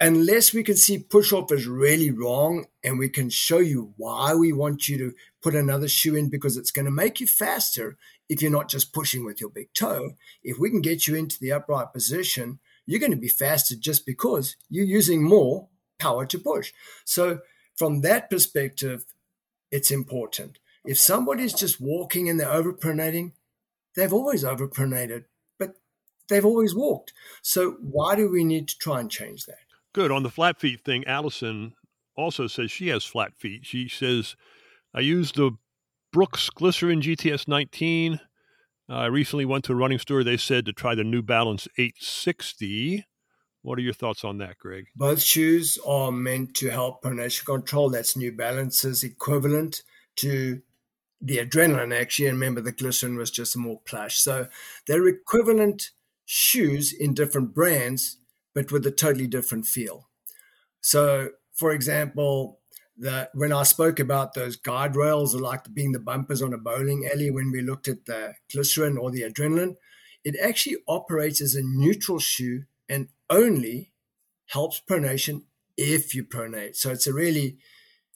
unless we can see push off is really wrong and we can show you why we want you to put another shoe in because it's going to make you faster if you're not just pushing with your big toe. If we can get you into the upright position, you're going to be faster just because you're using more power to push. So, from that perspective, it's important. If somebody's just walking and they're overpronating, they've always overpronated, but they've always walked. So, why do we need to try and change that? Good. On the flat feet thing, Allison also says she has flat feet. She says, I use the Brooks Glycerin GTS 19 I recently went to a running store. They said to try the New Balance 860. What are your thoughts on that, Greg? Both shoes are meant to help pronation control. That's New Balance's equivalent to the adrenaline, actually. And remember, the glycerin was just more plush. So they're equivalent shoes in different brands, but with a totally different feel. So, for example, that when I spoke about those guide rails, like being the bumpers on a bowling alley, when we looked at the glycerin or the adrenaline, it actually operates as a neutral shoe and only helps pronation if you pronate. So it's a really,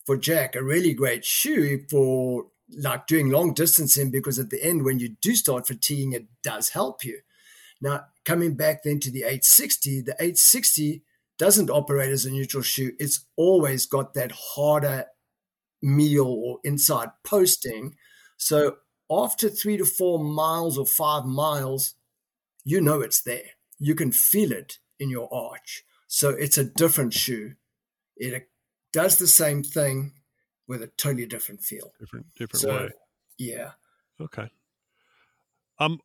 for Jack, a really great shoe for like doing long distancing because at the end, when you do start fatiguing, it does help you. Now, coming back then to the 860, the 860 doesn't operate as a neutral shoe, it's always got that harder medial or inside posting. So after three to four miles or five miles, you know it's there. You can feel it in your arch. So it's a different shoe. It does the same thing with a totally different feel. Different, different so, way. Yeah. Okay. Um,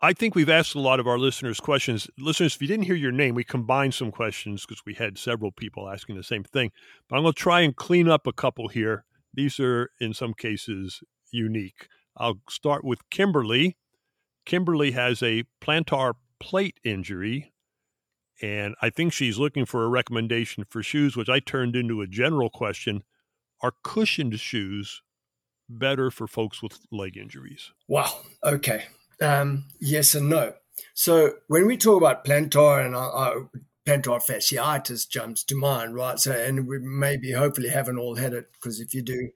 I think we've asked a lot of our listeners questions. Listeners, if you didn't hear your name, we combined some questions because we had several people asking the same thing. But I'm going to try and clean up a couple here. These are, in some cases, unique. I'll start with Kimberly. Kimberly has a plantar plate injury, and I think she's looking for a recommendation for shoes, which I turned into a general question. Are cushioned shoes better for folks with leg injuries? Wow. Okay. Um, yes and no. So when we talk about plantar and uh, uh, plantar fasciitis jumps to mind, right? So and we maybe hopefully haven't all had it because if you do,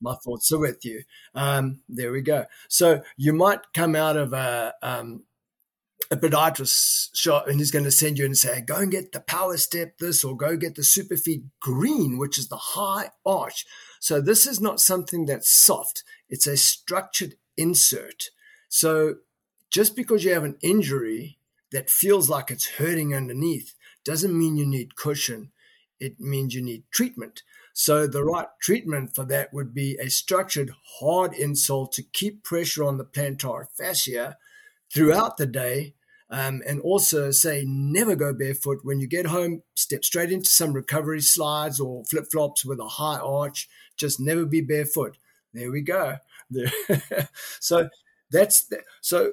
my thoughts are with you. Um, there we go. So you might come out of a um, a podiatrist shop and he's going to send you and say, go and get the power step this or go get the superfeet green, which is the high arch. So this is not something that's soft. It's a structured insert. So just because you have an injury that feels like it's hurting underneath doesn't mean you need cushion. It means you need treatment. So the right treatment for that would be a structured hard insole to keep pressure on the plantar fascia throughout the day. Um, and also say never go barefoot when you get home step straight into some recovery slides or flip-flops with a high arch just never be barefoot there we go so that's the, so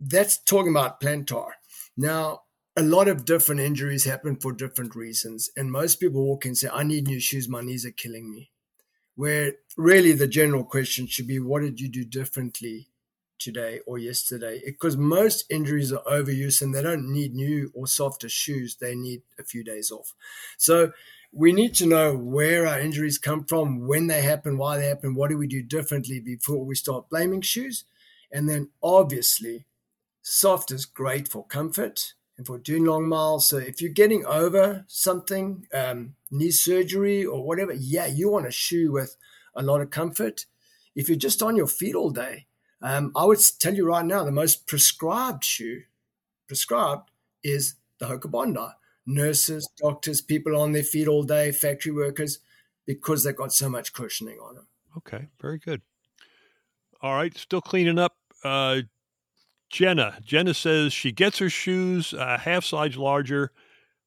that's talking about plantar. Now, a lot of different injuries happen for different reasons, and most people walk in and say, "I need new shoes. My knees are killing me." Where really the general question should be, "What did you do differently today or yesterday?" Because most injuries are overuse, and they don't need new or softer shoes. They need a few days off. So we need to know where our injuries come from, when they happen, why they happen, what do we do differently before we start blaming shoes. And then obviously, soft is great for comfort and for doing long miles. So if you're getting over something, um, knee surgery or whatever, yeah, you want a shoe with a lot of comfort. If you're just on your feet all day, um, I would tell you right now, the most prescribed shoe, prescribed, is the Hoka Bondi. Nurses, doctors, people on their feet all day, factory workers, because they've got so much cushioning on them. Okay, very good. All right, still cleaning up. Uh, Jenna. Jenna says she gets her shoes a half size larger,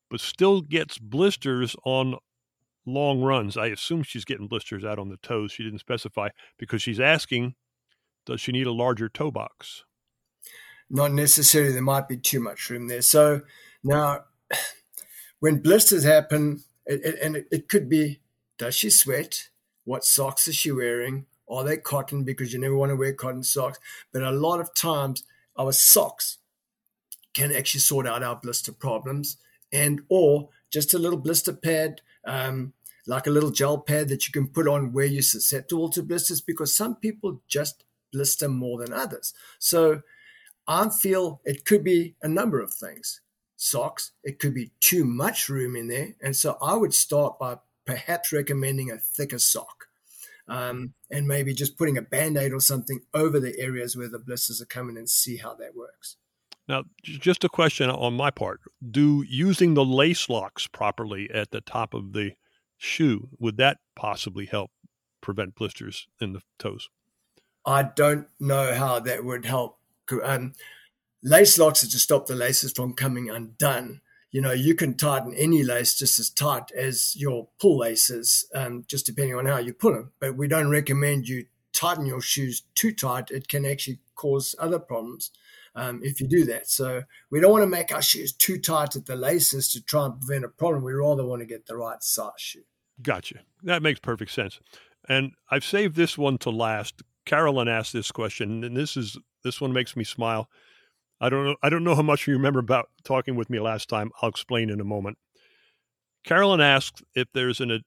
but still gets blisters on long runs. I assume she's getting blisters out on the toes. She didn't specify because she's asking, does she need a larger toe box? Not necessarily. There might be too much room there. So now, when blisters happen, it, it, and it, it could be, does she sweat? What socks is she wearing? Are they cotton? Because you never want to wear cotton socks. But a lot of times, our socks can actually sort out our blister problems, and or just a little blister pad um, like a little gel pad that you can put on where you're susceptible to blisters because some people just blister more than others. So I feel it could be a number of things. Socks, it could be too much room in there. And so I would start by perhaps recommending a thicker sock. Um, and maybe just putting a band aid or something over the areas where the blisters are coming and see how that works. Now, just a question on my part: Do using the lace locks properly at the top of the shoe would that possibly help prevent blisters in the toes? I don't know how that would help. Um, lace locks are to stop the laces from coming undone. You know, you can tighten any lace just as tight as your pull laces, um, just depending on how you pull them. But we don't recommend you tighten your shoes too tight. It can actually cause other problems um, if you do that. So we don't want to make our shoes too tight at the laces to try and prevent a problem. We rather want to get the right size shoe. Gotcha. That makes perfect sense. And I've saved this one to last. Carolyn asked this question, and this is this one makes me smile. I don't know. I don't know how much you remember about talking with me last time. I'll explain in a moment. Carolyn asked if there's an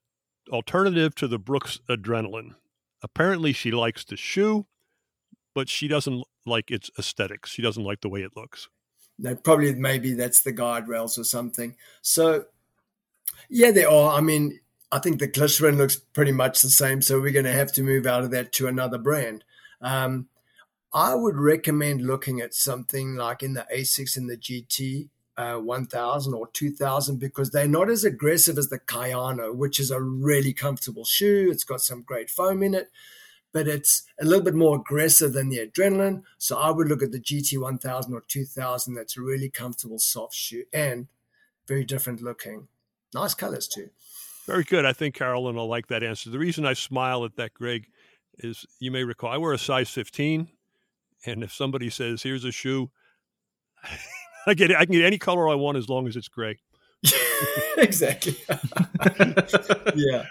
alternative to the Brooks Adrenaline. Apparently, she likes the shoe, but she doesn't like its aesthetics. She doesn't like the way it looks. No, probably maybe that's the guardrails or something. So, yeah, there are. I mean, I think the glycerin looks pretty much the same. So we're going to have to move out of that to another brand. Um, I would recommend looking at something like in the Asics and the GT uh, 1000 or 2000 because they're not as aggressive as the Kayano, which is a really comfortable shoe. It's got some great foam in it but it's a little bit more aggressive than the adrenaline. So I would look at the GT 1000 or 2000. That's a really comfortable, soft shoe and very different looking. Nice colors too. Very good. I think Carolyn will like that answer. The reason I smile at that, Greg, is you may recall I wear a size 15. And if somebody says, here's a shoe, I get it. I can get any color I want as long as it's gray. exactly. yeah.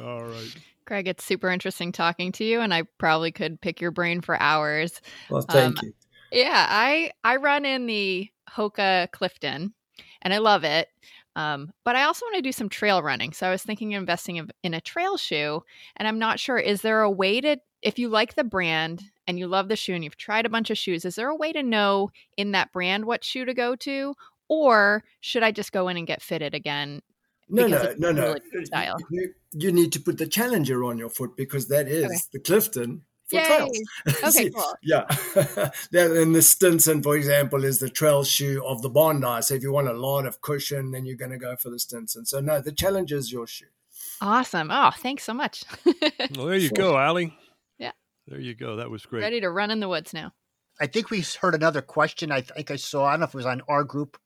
All right. Greg, it's super interesting talking to you, and I probably could pick your brain for hours. Well, thank um, you. Yeah, I I run in the Hoka Clifton, and I love it. Um, but I also want to do some trail running. So I was thinking of investing in a trail shoe, and I'm not sure. Is there a way to, if you like the brand and you love the shoe and you've tried a bunch of shoes, is there a way to know in that brand what shoe to go to? Or should I just go in and get fitted again no, no, no, no. Style. You, you, need to put the Challenger on your foot because that is okay. the Clifton for Yay. trails. Okay, cool. yeah. and the Stinson, for example, is the trail shoe of the Bondi. So if you want a lot of cushion, then you're going to go for the Stinson. So no, the Challenger is your shoe. Awesome. Oh, thanks so much. well, there you go, Allie. Yeah. There you go. That was great. Ready to run in the woods now. I think we heard another question. I think I saw. I don't know if it was on our group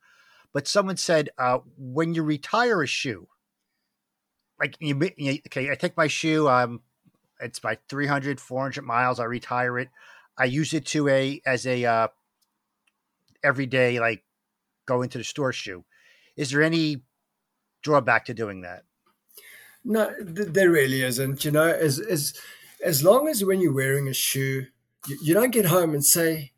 but someone said uh, when you retire a shoe, like you, you, okay, I take my shoe, um, it's by 300, 400 miles. I retire it. I use it to a as a uh, everyday like go into the store shoe. Is there any drawback to doing that? No, there really isn't. You know, as as as long as when you're wearing a shoe, you, you don't get home and say,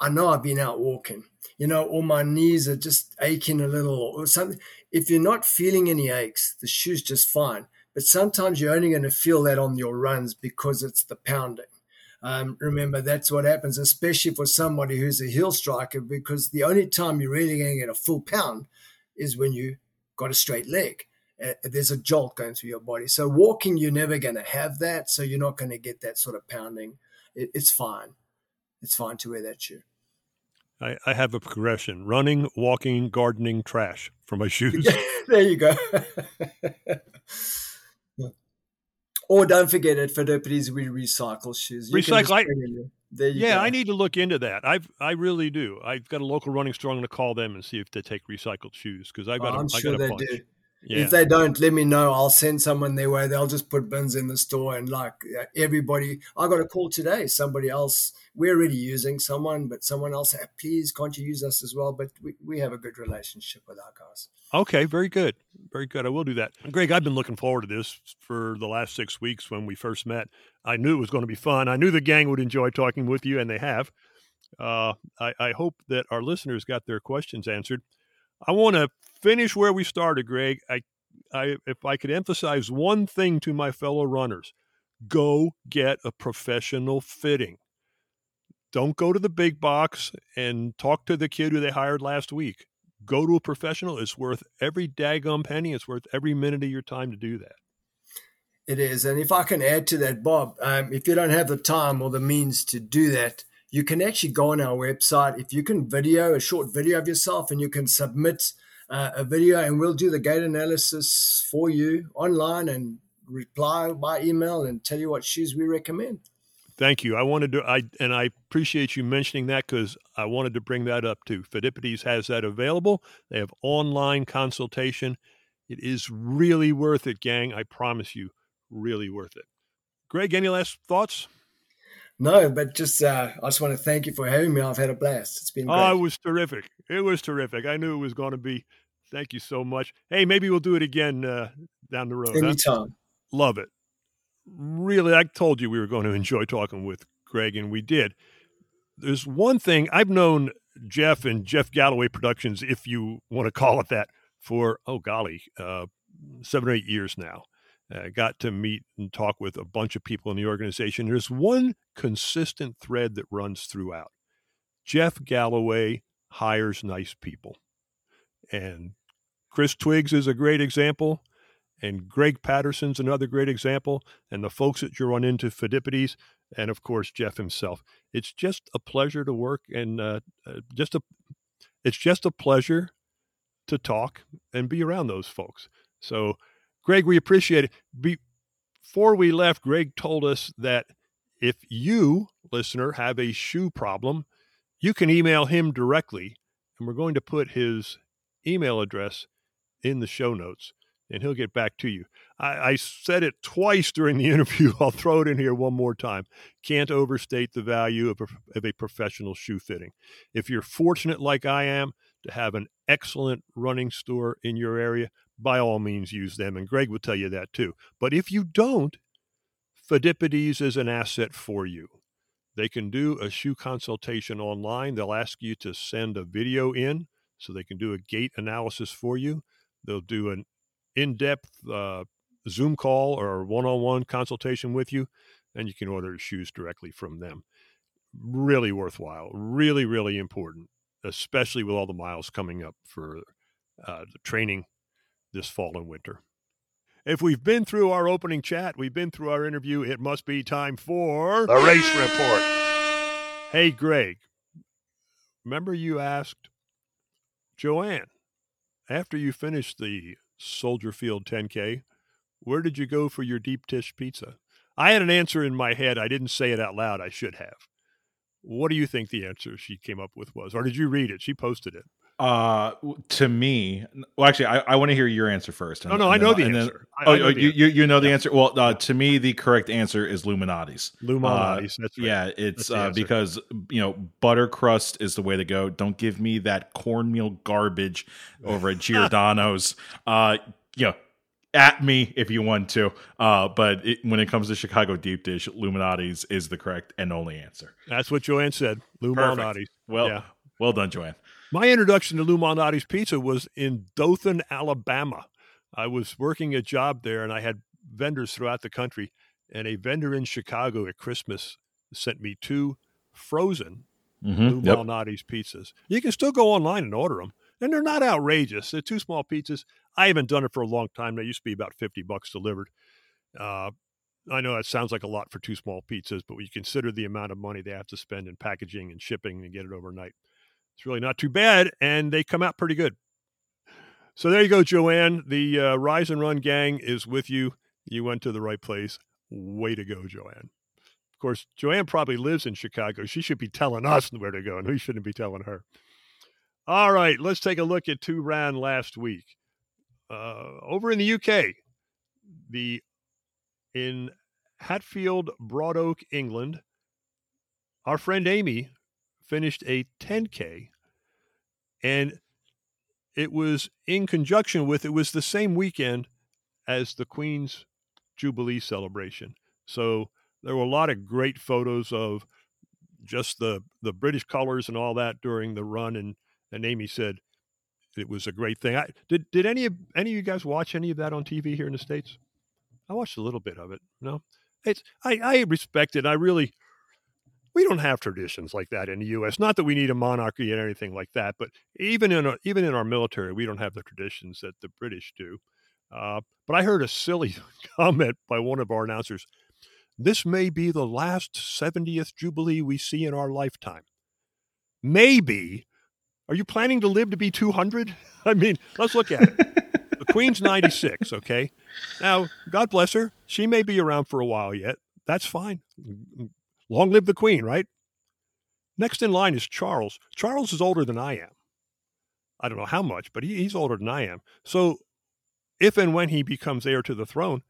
"I know I've been out walking." you know, or my knees are just aching a little or something. If you're not feeling any aches, the shoe's just fine. But sometimes you're only going to feel that on your runs because it's the pounding. Um, remember, that's what happens, especially for somebody who's a heel striker, because the only time you're really going to get a full pound is when you got a straight leg. Uh, there's a jolt going through your body. So walking, you're never going to have that. So you're not going to get that sort of pounding. It, it's fine. It's fine to wear that shoe. I, I have a progression: running, walking, gardening, trash for my shoes. there you go. Or don't forget at Phidippides we recycle shoes. You Recycle, I- bring in your- there you yeah, go. I need to look into that. I've I really do. I've got a local running store. I'm going to call them and see if they take recycled shoes because I've got. a, I'm I sure got a they bunch. do. Yeah. If they don't, let me know. I'll send someone their way. They'll just put bins in the store and like everybody. I got a call today. Somebody else. We're already using someone, but someone else. Please, can't you use us as well? But we, we have a good relationship with our guys. Okay, very good. Very good. I will do that. Greg, I've been looking forward to this for the last six weeks when we first met. I knew it was going to be fun. I knew the gang would enjoy talking with you, and they have. Uh, I, I hope that our listeners got their questions answered. I want to finish where we started, Greg. I, I, if I could emphasize one thing to my fellow runners, go get a professional fitting. Don't go to the big box and talk to the kid who they hired last week go to a professional. It's worth every daggum penny. It's worth every minute of your time to do that. It is. And if I can add to that, Bob, um, if you don't have the time or the means to do that, you can actually go on our website. If you can video a short video of yourself and you can submit uh, a video, and we'll do the gait analysis for you online and reply by email and tell you what shoes we recommend. Thank you. I wanted to, I and I appreciate you mentioning that because I wanted to bring that up too. Phidippides has that available. They have online consultation. It is really worth it, gang. I promise you, really worth it. Greg, any last thoughts? No, but just uh, I just want to thank you for having me. I've had a blast. It's been great. Oh, it was terrific. It was terrific. I knew it was going to be. Thank you so much. Hey, maybe we'll do it again uh, down the road. huh? Anytime. Love it. Really, I told you we were going to enjoy talking with Greg, and we did. There's one thing I've known Jeff and Jeff Galloway Productions, if you want to call it that, for oh golly, uh, seven or eight years now. I got to meet and talk with a bunch of people in the organization. There's one consistent thread that runs throughout. Jeff Galloway hires nice people. And Chris Twiggs is a great example. And Greg Patterson's another great example. And the folks that you run into, Phidippides, and of course, Jeff himself. It's just a pleasure to work and uh, uh, just a, it's just a pleasure to talk and be around those folks. So, Greg, we appreciate it. Before we left, Greg told us that if you, listener, have a shoe problem, you can email him directly. And we're going to put his email address in the show notes and he'll get back to you. I, I, said it twice during the interview. I'll throw it in here one more time. Can't overstate the value of a, of a professional shoe fitting. If you're fortunate, like I am, to have an excellent running store in your area, by all means use them. And Greg will tell you that too. But if you don't, Phidippides is an asset for you. They can do a shoe consultation online. They'll ask you to send a video in so they can do a gait analysis for you. They'll do an in depth uh, Zoom call or one on one consultation with you, and you can order shoes directly from them. Really worthwhile, really, really important, especially with all the miles coming up for uh, the training this fall and winter. If we've been through our opening chat, we've been through our interview, it must be time for The race report. Hey, Greg, remember you asked Joanne after you finished the Soldier Field 10K, where did you go for your deep dish pizza? I had an answer in my head. I didn't say it out loud. I should have. What do you think the answer she came up with was? Or did you read it? She posted it. Uh, to me, well, actually, I, I want to hear your answer first. No, no, I know the and answer. I- oh, I know oh, the you, you you know the Yeah. answer. Well, uh, to me, the correct answer is Lou Malnati's. Luminati's. that's right. Yeah, it's uh, because you know butter crust is the way to go. Don't give me that cornmeal garbage over at Giordano's. uh, you know, at me if you want to. Uh, but it, when it comes to Chicago deep dish, Lou Malnati's is the correct and only answer. That's what Joanne said. Lou Malnati's. Well, Yeah. well done, Joanne. My introduction to Lou Malnati's Pizza was in Dothan, Alabama. I was working a job there and I had vendors throughout the country. And a vendor in Chicago at Christmas sent me two frozen Lou Mm-hmm. Yep. Malnati's pizzas. You can still go online and order them. And they're not outrageous. They're two small pizzas. I haven't done it for a long time. They used to be about 50 bucks delivered. Uh, I know that sounds like a lot for two small pizzas, but when you consider the amount of money they have to spend in packaging and shipping and get it overnight, it's really not too bad, and they come out pretty good. So there you go, Joanne. The uh, Rise and Run gang is with you. You went to the right place. Way to go, Joanne. Of course, Joanne probably lives in Chicago. She should be telling us where to go, and we shouldn't be telling her. All right, let's take a look at who ran last week. Uh, over in the UK, the in Hatfield, Broad Oak, England, our friend Amy finished a 10K, and it was in conjunction with, it was the same weekend as the Queen's Jubilee celebration. So there were a lot of great photos of just the, the British colors and all that during the run. And, and Amy said it was a great thing. I, did, did any of, any of you guys watch any of that on TV here in the States? I watched a little bit of it. No, it's, I, I respect it. I really, we don't have traditions like that in the U.S. Not that we need a monarchy or anything like that, but even in a, even in our military, we don't have the traditions that the British do. Uh, but I heard a silly comment by one of our announcers. This may be the last 70th Jubilee we see in our lifetime. Maybe. Are you planning to live to be 200? I mean, let's look at it. the Queen's 96, okay? Now, God bless her. She may be around for a while yet. That's fine. Long live the Queen, right? Next in line is Charles. Charles is older than I am. I don't know how much, but he, he's older than I am. So if and when he becomes heir to the throne,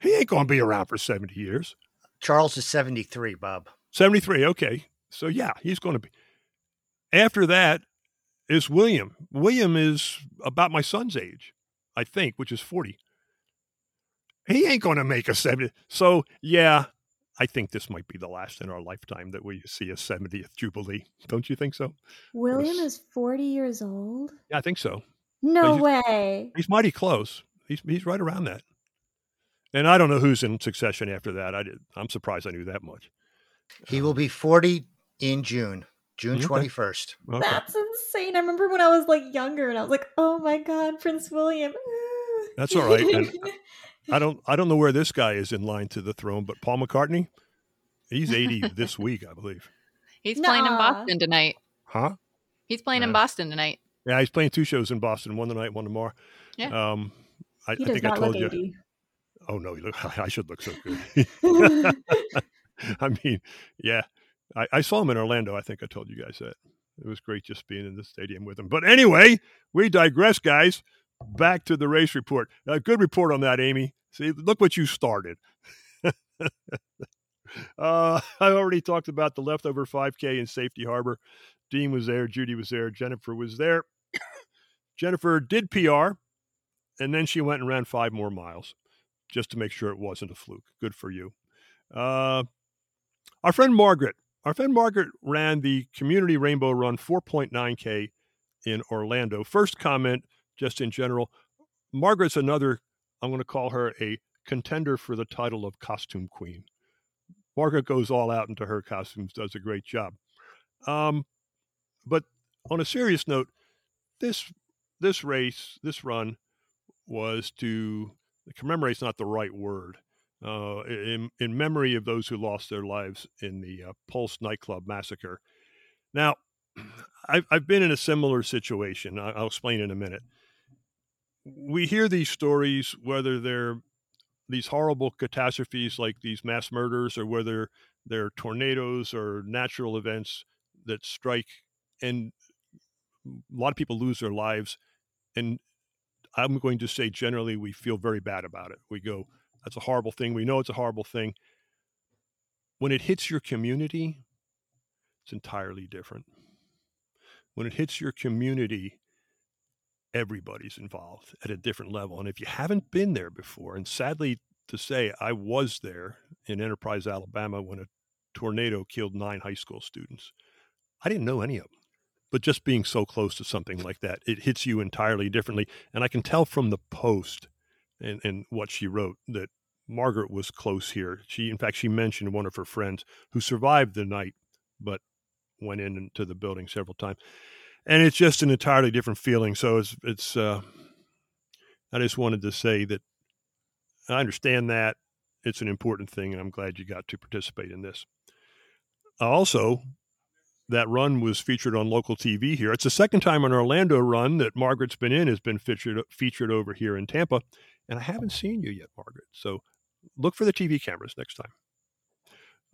he ain't going to be around for 70 years. Charles is 73, Bob. 73, okay. So yeah, he's going to be. After that is William. William is about my son's age, I think, which is 40. He ain't going to make a 70. So yeah, I think this might be the last in our lifetime that we see a 70th Jubilee. Don't you think so? William is 40 years old? Yeah, I think so. No he's, way. He's mighty close. He's, he's right around that. And I don't know who's in succession after that. I did. I'm surprised I knew that much. He will um, be 40 in June, June 21st. Okay. That's insane. I remember when I was like younger and I was like, oh my God, Prince William. That's all right. And I don't I don't know where this guy is in line to the throne, but Paul McCartney, he's 80 this week, I believe. He's Nuh-uh. playing in Boston tonight. Huh? He's playing in Boston tonight. Yeah, he's playing two shows in Boston, one tonight, one tomorrow. Yeah. Um, I, I think I told you. 80. Oh no, look, I should look so good. I mean, yeah, I, I saw him in Orlando. I think I told you guys that. It was great just being in the stadium with him. But anyway, we digress, guys back to the race report. A good report on that, Amy. See, look what you started. uh, I already talked about the leftover 5K in Safety Harbor. Dean was there, Judy was there, Jennifer was there. Jennifer did PR, and then she went and ran five more miles just to make sure it wasn't a fluke. Good for you. Uh, our friend Margaret, our friend Margaret ran the Community Rainbow Run 4.9K in Orlando. First comment just in general. Margaret's another, I'm going to call her a contender for the title of costume queen. Margaret goes all out into her costumes, does a great job. Um, but on a serious note, this this race, this run, was to commemorate. not the right word. Uh, in in memory of those who lost their lives in the uh, Pulse nightclub massacre. Now, I've I've been in a similar situation. I'll explain in a minute we hear these stories, whether they're these horrible catastrophes like these mass murders or whether they're tornadoes or natural events that strike and a lot of people lose their lives and i'm going to say generally we feel very bad about it we go that's a horrible thing we know it's a horrible thing when it hits your community it's entirely different when it hits your community everybody's involved at a different level. And if you haven't been there before, and sadly to say, I was there in Enterprise, Alabama when a tornado killed nine high school students. I didn't know any of them. But just being so close to something like that, it hits you entirely differently. And I can tell from the post and, and what she wrote that Margaret was close here. She, in fact, she mentioned one of her friends who survived the night, but went into the building several times and it's just an entirely different feeling. So it's it's. Uh, I just wanted to say that I understand that it's an important thing, and I'm glad you got to participate in this. Also, that run was featured on local TV here. It's the second time an Orlando run that Margaret's been in has been featured featured over here in Tampa, and I haven't seen you yet, Margaret. So look for the TV cameras next time.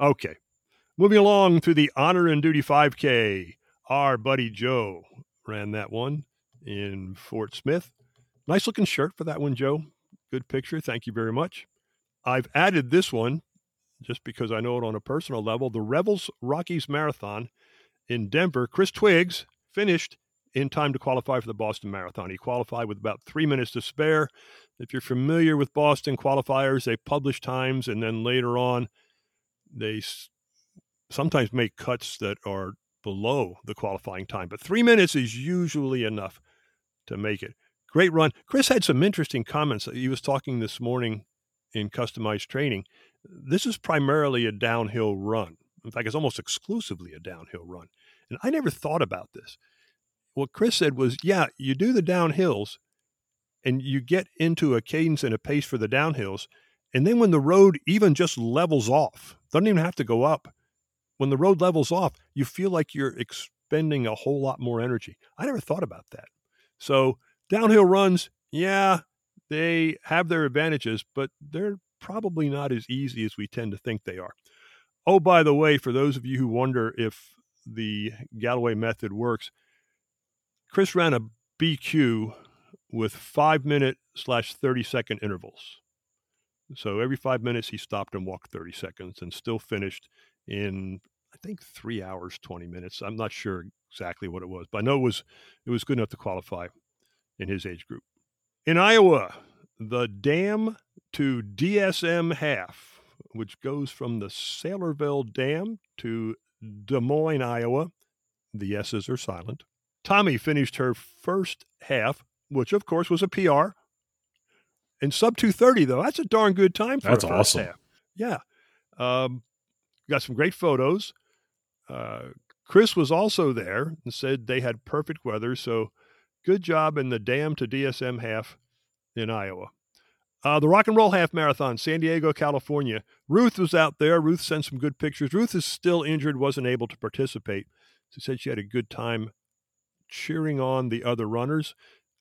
Okay, moving along to the Honor and Duty 5K. Our buddy Joe ran that one in Fort Smith. Nice looking shirt for that one, Joe. Good picture. Thank you very much. I've added this one just because I know it on a personal level. The Revels Rockies Marathon in Denver. Chris Twiggs finished in time to qualify for the Boston Marathon. He qualified with about three minutes to spare. If you're familiar with Boston qualifiers, they publish times and then later on they sometimes make cuts that are below the qualifying time. But three minutes is usually enough to make it. Great run. Chris had some interesting comments. He was talking this morning in customized training. This is primarily a downhill run. In fact, it's almost exclusively a downhill run. And I never thought about this. What Chris said was, yeah, you do the downhills and you get into a cadence and a pace for the downhills. And then when the road even just levels off, doesn't even have to go up. When the road levels off, you feel like you're expending a whole lot more energy. I never thought about that. So downhill runs, yeah, they have their advantages, but they're probably not as easy as we tend to think they are. Oh, by the way, for those of you who wonder if the Galloway method works, Chris ran a BQ with five minute slash 30 second intervals. So every five minutes he stopped and walked 30 seconds and still finished in, I think, three hours, 20 minutes. I'm not sure exactly what it was, but I know it was, it was good enough to qualify in his age group. In Iowa, the dam to DSM half, which goes from the Saylorville Dam to Des Moines, Iowa. The S's are silent. Tommy finished her first half, which of course was a PR. And sub 230, though, that's a darn good time for that's awesome. half. Yeah. Um, got some great photos. Uh, Chris was also there and said they had perfect weather. So good job in the dam to DSM half in Iowa. Uh, the Rock and Roll Half Marathon, San Diego, California. Ruth was out there. Ruth sent some good pictures. Ruth is still injured, wasn't able to participate. She said she had a good time cheering on the other runners,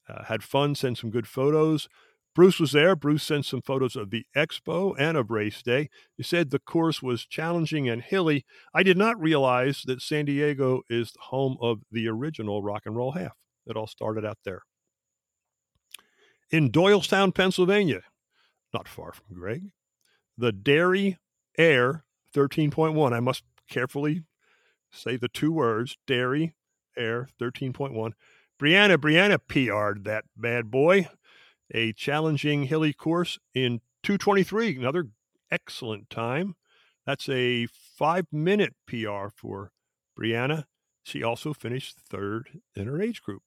uh, had fun, sent some good photos. Bruce was there. Bruce sent some photos of the expo and of race day. He said the course was challenging and hilly. I did not realize that San Diego is the home of the original Rock and Roll Half. It all started out there in Doylestown, Pennsylvania, not far from Greg, the Dairy Air 13.1. I must carefully say the two words Dairy Air 13.1. Brianna, Brianna PR'd that bad boy. A challenging hilly course in 223, another excellent time. That's a five minute PR for Brianna. She also finished third in her age group.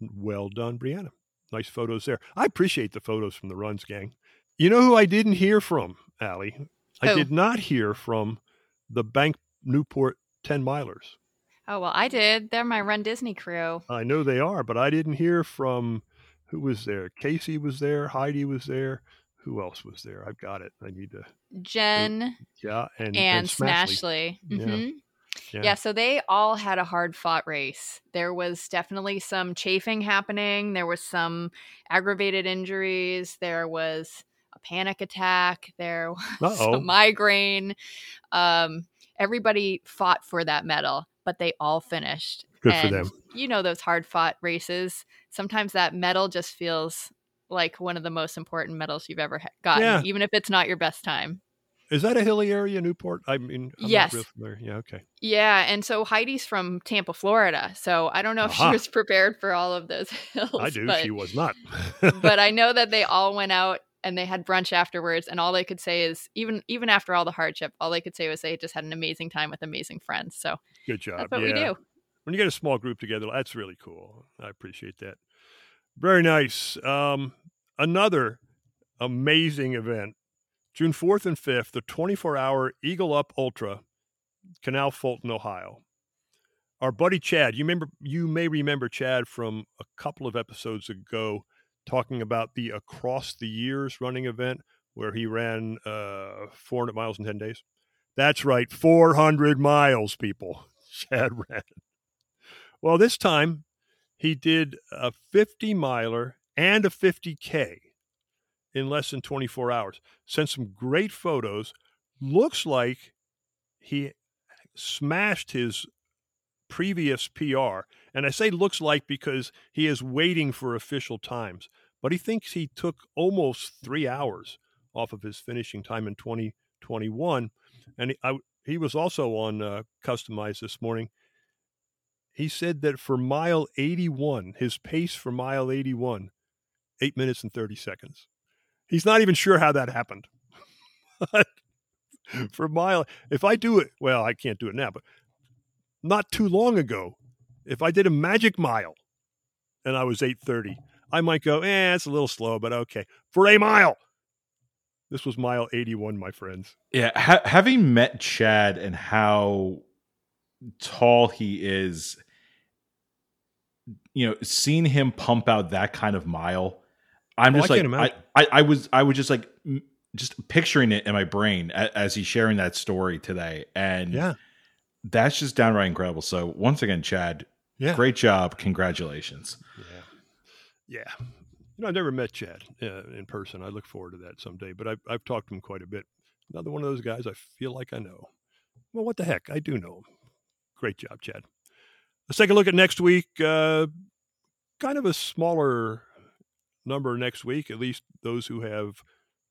Well done, Brianna nice photos there. I appreciate the photos from the runs, gang. You know who I didn't hear from, Allie? I did not hear from the Bank Newport 10 milers. Oh well, I did. They're my Run Disney crew. I know they are, but I didn't hear from who was there. Casey was there. Heidi was there. Who else was there? I've got it. I need to. Jen Yeah, and and, Smashley. Smashley. Yeah. Mhm. Yeah. Yeah. so they all had a hard fought race. There was definitely some chafing happening. There was some aggravated injuries. There was a panic attack. There was Uh-oh. a migraine. Um, everybody fought for that medal, but they all finished. Good for them. You know those hard fought races. Sometimes that medal just feels like one of the most important medals you've ever gotten, Yeah. even if it's not your best time. Is that a hilly area, Newport? I mean, I'm Yes. not real familiar. Yeah, okay. Yeah, and so Heidi's from Tampa, Florida. So I don't know if Aha. she uh-huh. was prepared for all of those hills. I do. But, she was not. but I know that they all went out and they had brunch afterwards, and all they could say is even even after all the hardship, all they could say was they just had an amazing time with amazing friends. So Good job. yeah. we do. when you get a small group together, that's really cool. I appreciate that. Very nice. Um, another amazing event, June 4th and 5th, the 24 hour Eagle Up Ultra, Canal Fulton, Ohio. Our buddy Chad, you remember you may remember Chad from a couple of episodes ago talking about the Across the Years running event where he ran uh, 400 miles in 10 days. That's right, 400 miles, people. Chad ran. Well, this time he did a 50 miler and a 50K in less than 24 hours. Sent some great photos. Looks like he smashed his previous PR. And I say looks like because he is waiting for official times, but he thinks he took almost three hours off of his finishing time in 2021. And I, he was also on uh, Customized this morning. He said that for mile 81, his pace for mile 81, eight minutes and 30 seconds. He's not even sure how that happened. for mile, if I do it, well, I can't do it now, but not too long ago, if I did a magic mile and I was 830, I might go, eh, it's a little slow, but okay. For a mile, this was mile 81, my friends. Yeah. Ha- having met Chad and how tall he is, you know, seeing him pump out that kind of mile, I'm Oh, just I like, I. I, I was, I was just like, just picturing it in my brain as, as he's sharing that story today. And Yeah. that's just downright incredible. So once again, Chad, Yeah. great job. Congratulations. Yeah. Yeah. You know, I've never met Chad uh, in person. I look forward to that someday, but I've, I've talked to him quite a bit. Another one of those guys I feel like I know. Well, what the heck? I do know him. Great job, Chad. Let's take a look at next week. Uh, kind of a smaller number next week, at least those who have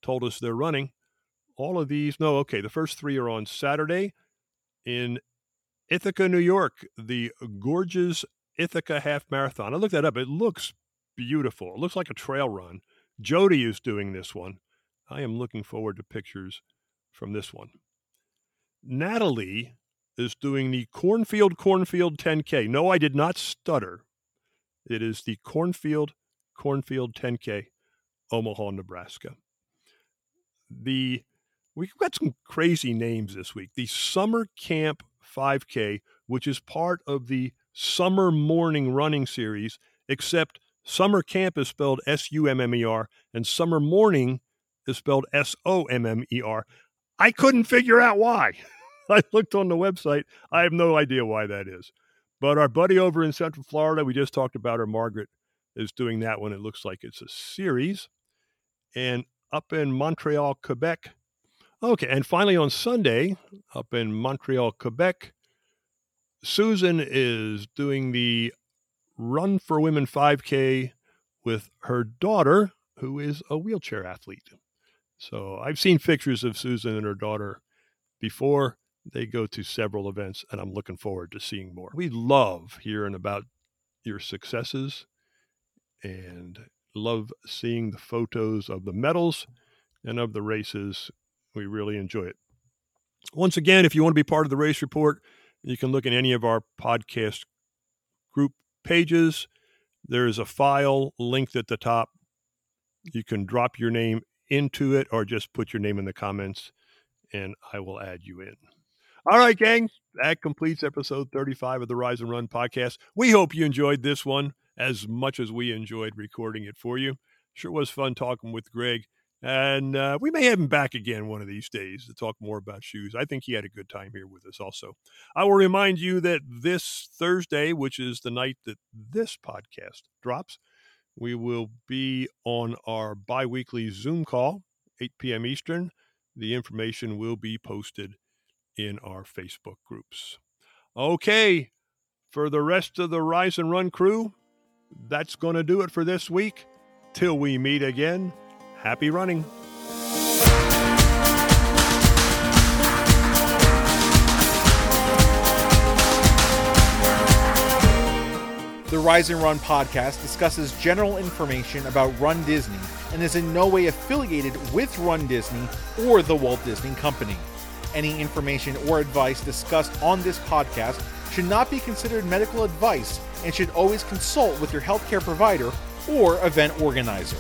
told us they're running. All of these, no, okay, the first three are on Saturday in Ithaca, New York, the Gorges Ithaca Half Marathon. I looked that up. It looks beautiful. It looks like a trail run. Jody is doing this one. I am looking forward to pictures from this one. Natalie is doing the Cornfield Cornfield 10K. No, I did not stutter. It is the Cornfield Cornfield 10K, Omaha, Nebraska. The we've got some crazy names this week. The Summer Camp 5K, which is part of the Summer Morning Running Series, except Summer Camp is spelled S U M M E R and Summer Morning is spelled S O M M E R. I couldn't figure out why. I looked on the website. I have no idea why that is. But our buddy over in Central Florida, we just talked about her, Margaret, is doing that one. It looks like it's a series. And up in Montreal, Quebec. Okay. And finally on Sunday, up in Montreal, Quebec, Susan is doing the Run for Women 5K with her daughter, who is a wheelchair athlete. So I've seen pictures of Susan and her daughter before. They go to several events, and I'm looking forward to seeing more. We love hearing about your successes and love seeing the photos of the medals and of the races. We really enjoy it. Once again, if you want to be part of the race report, you can look at any of our podcast pages. There's a file linked at the top. You can drop your name into it or just put your name in the comments and I will add you in. All right, gang, that completes episode 35 of the Rise and Run podcast. We hope you enjoyed this one as much as we enjoyed recording it for you. Sure was fun talking with Greg. And uh, we may have him back again one of these days to talk more about shoes. I think he had a good time here with us also. I will remind you that this Thursday, which is the night that this podcast drops, we will be on our bi weekly Zoom call, 8 p.m. Eastern. The information will be posted in our Facebook groups. Okay, for the rest of the Rise and Run crew, that's going to do it for this week. Till we meet again, happy running. The Rise and Run podcast discusses general information about Run Disney and is in no way affiliated with Run Disney or the Walt Disney Company. Any information or advice discussed on this podcast should not be considered medical advice and should always consult with your healthcare provider or event organizer.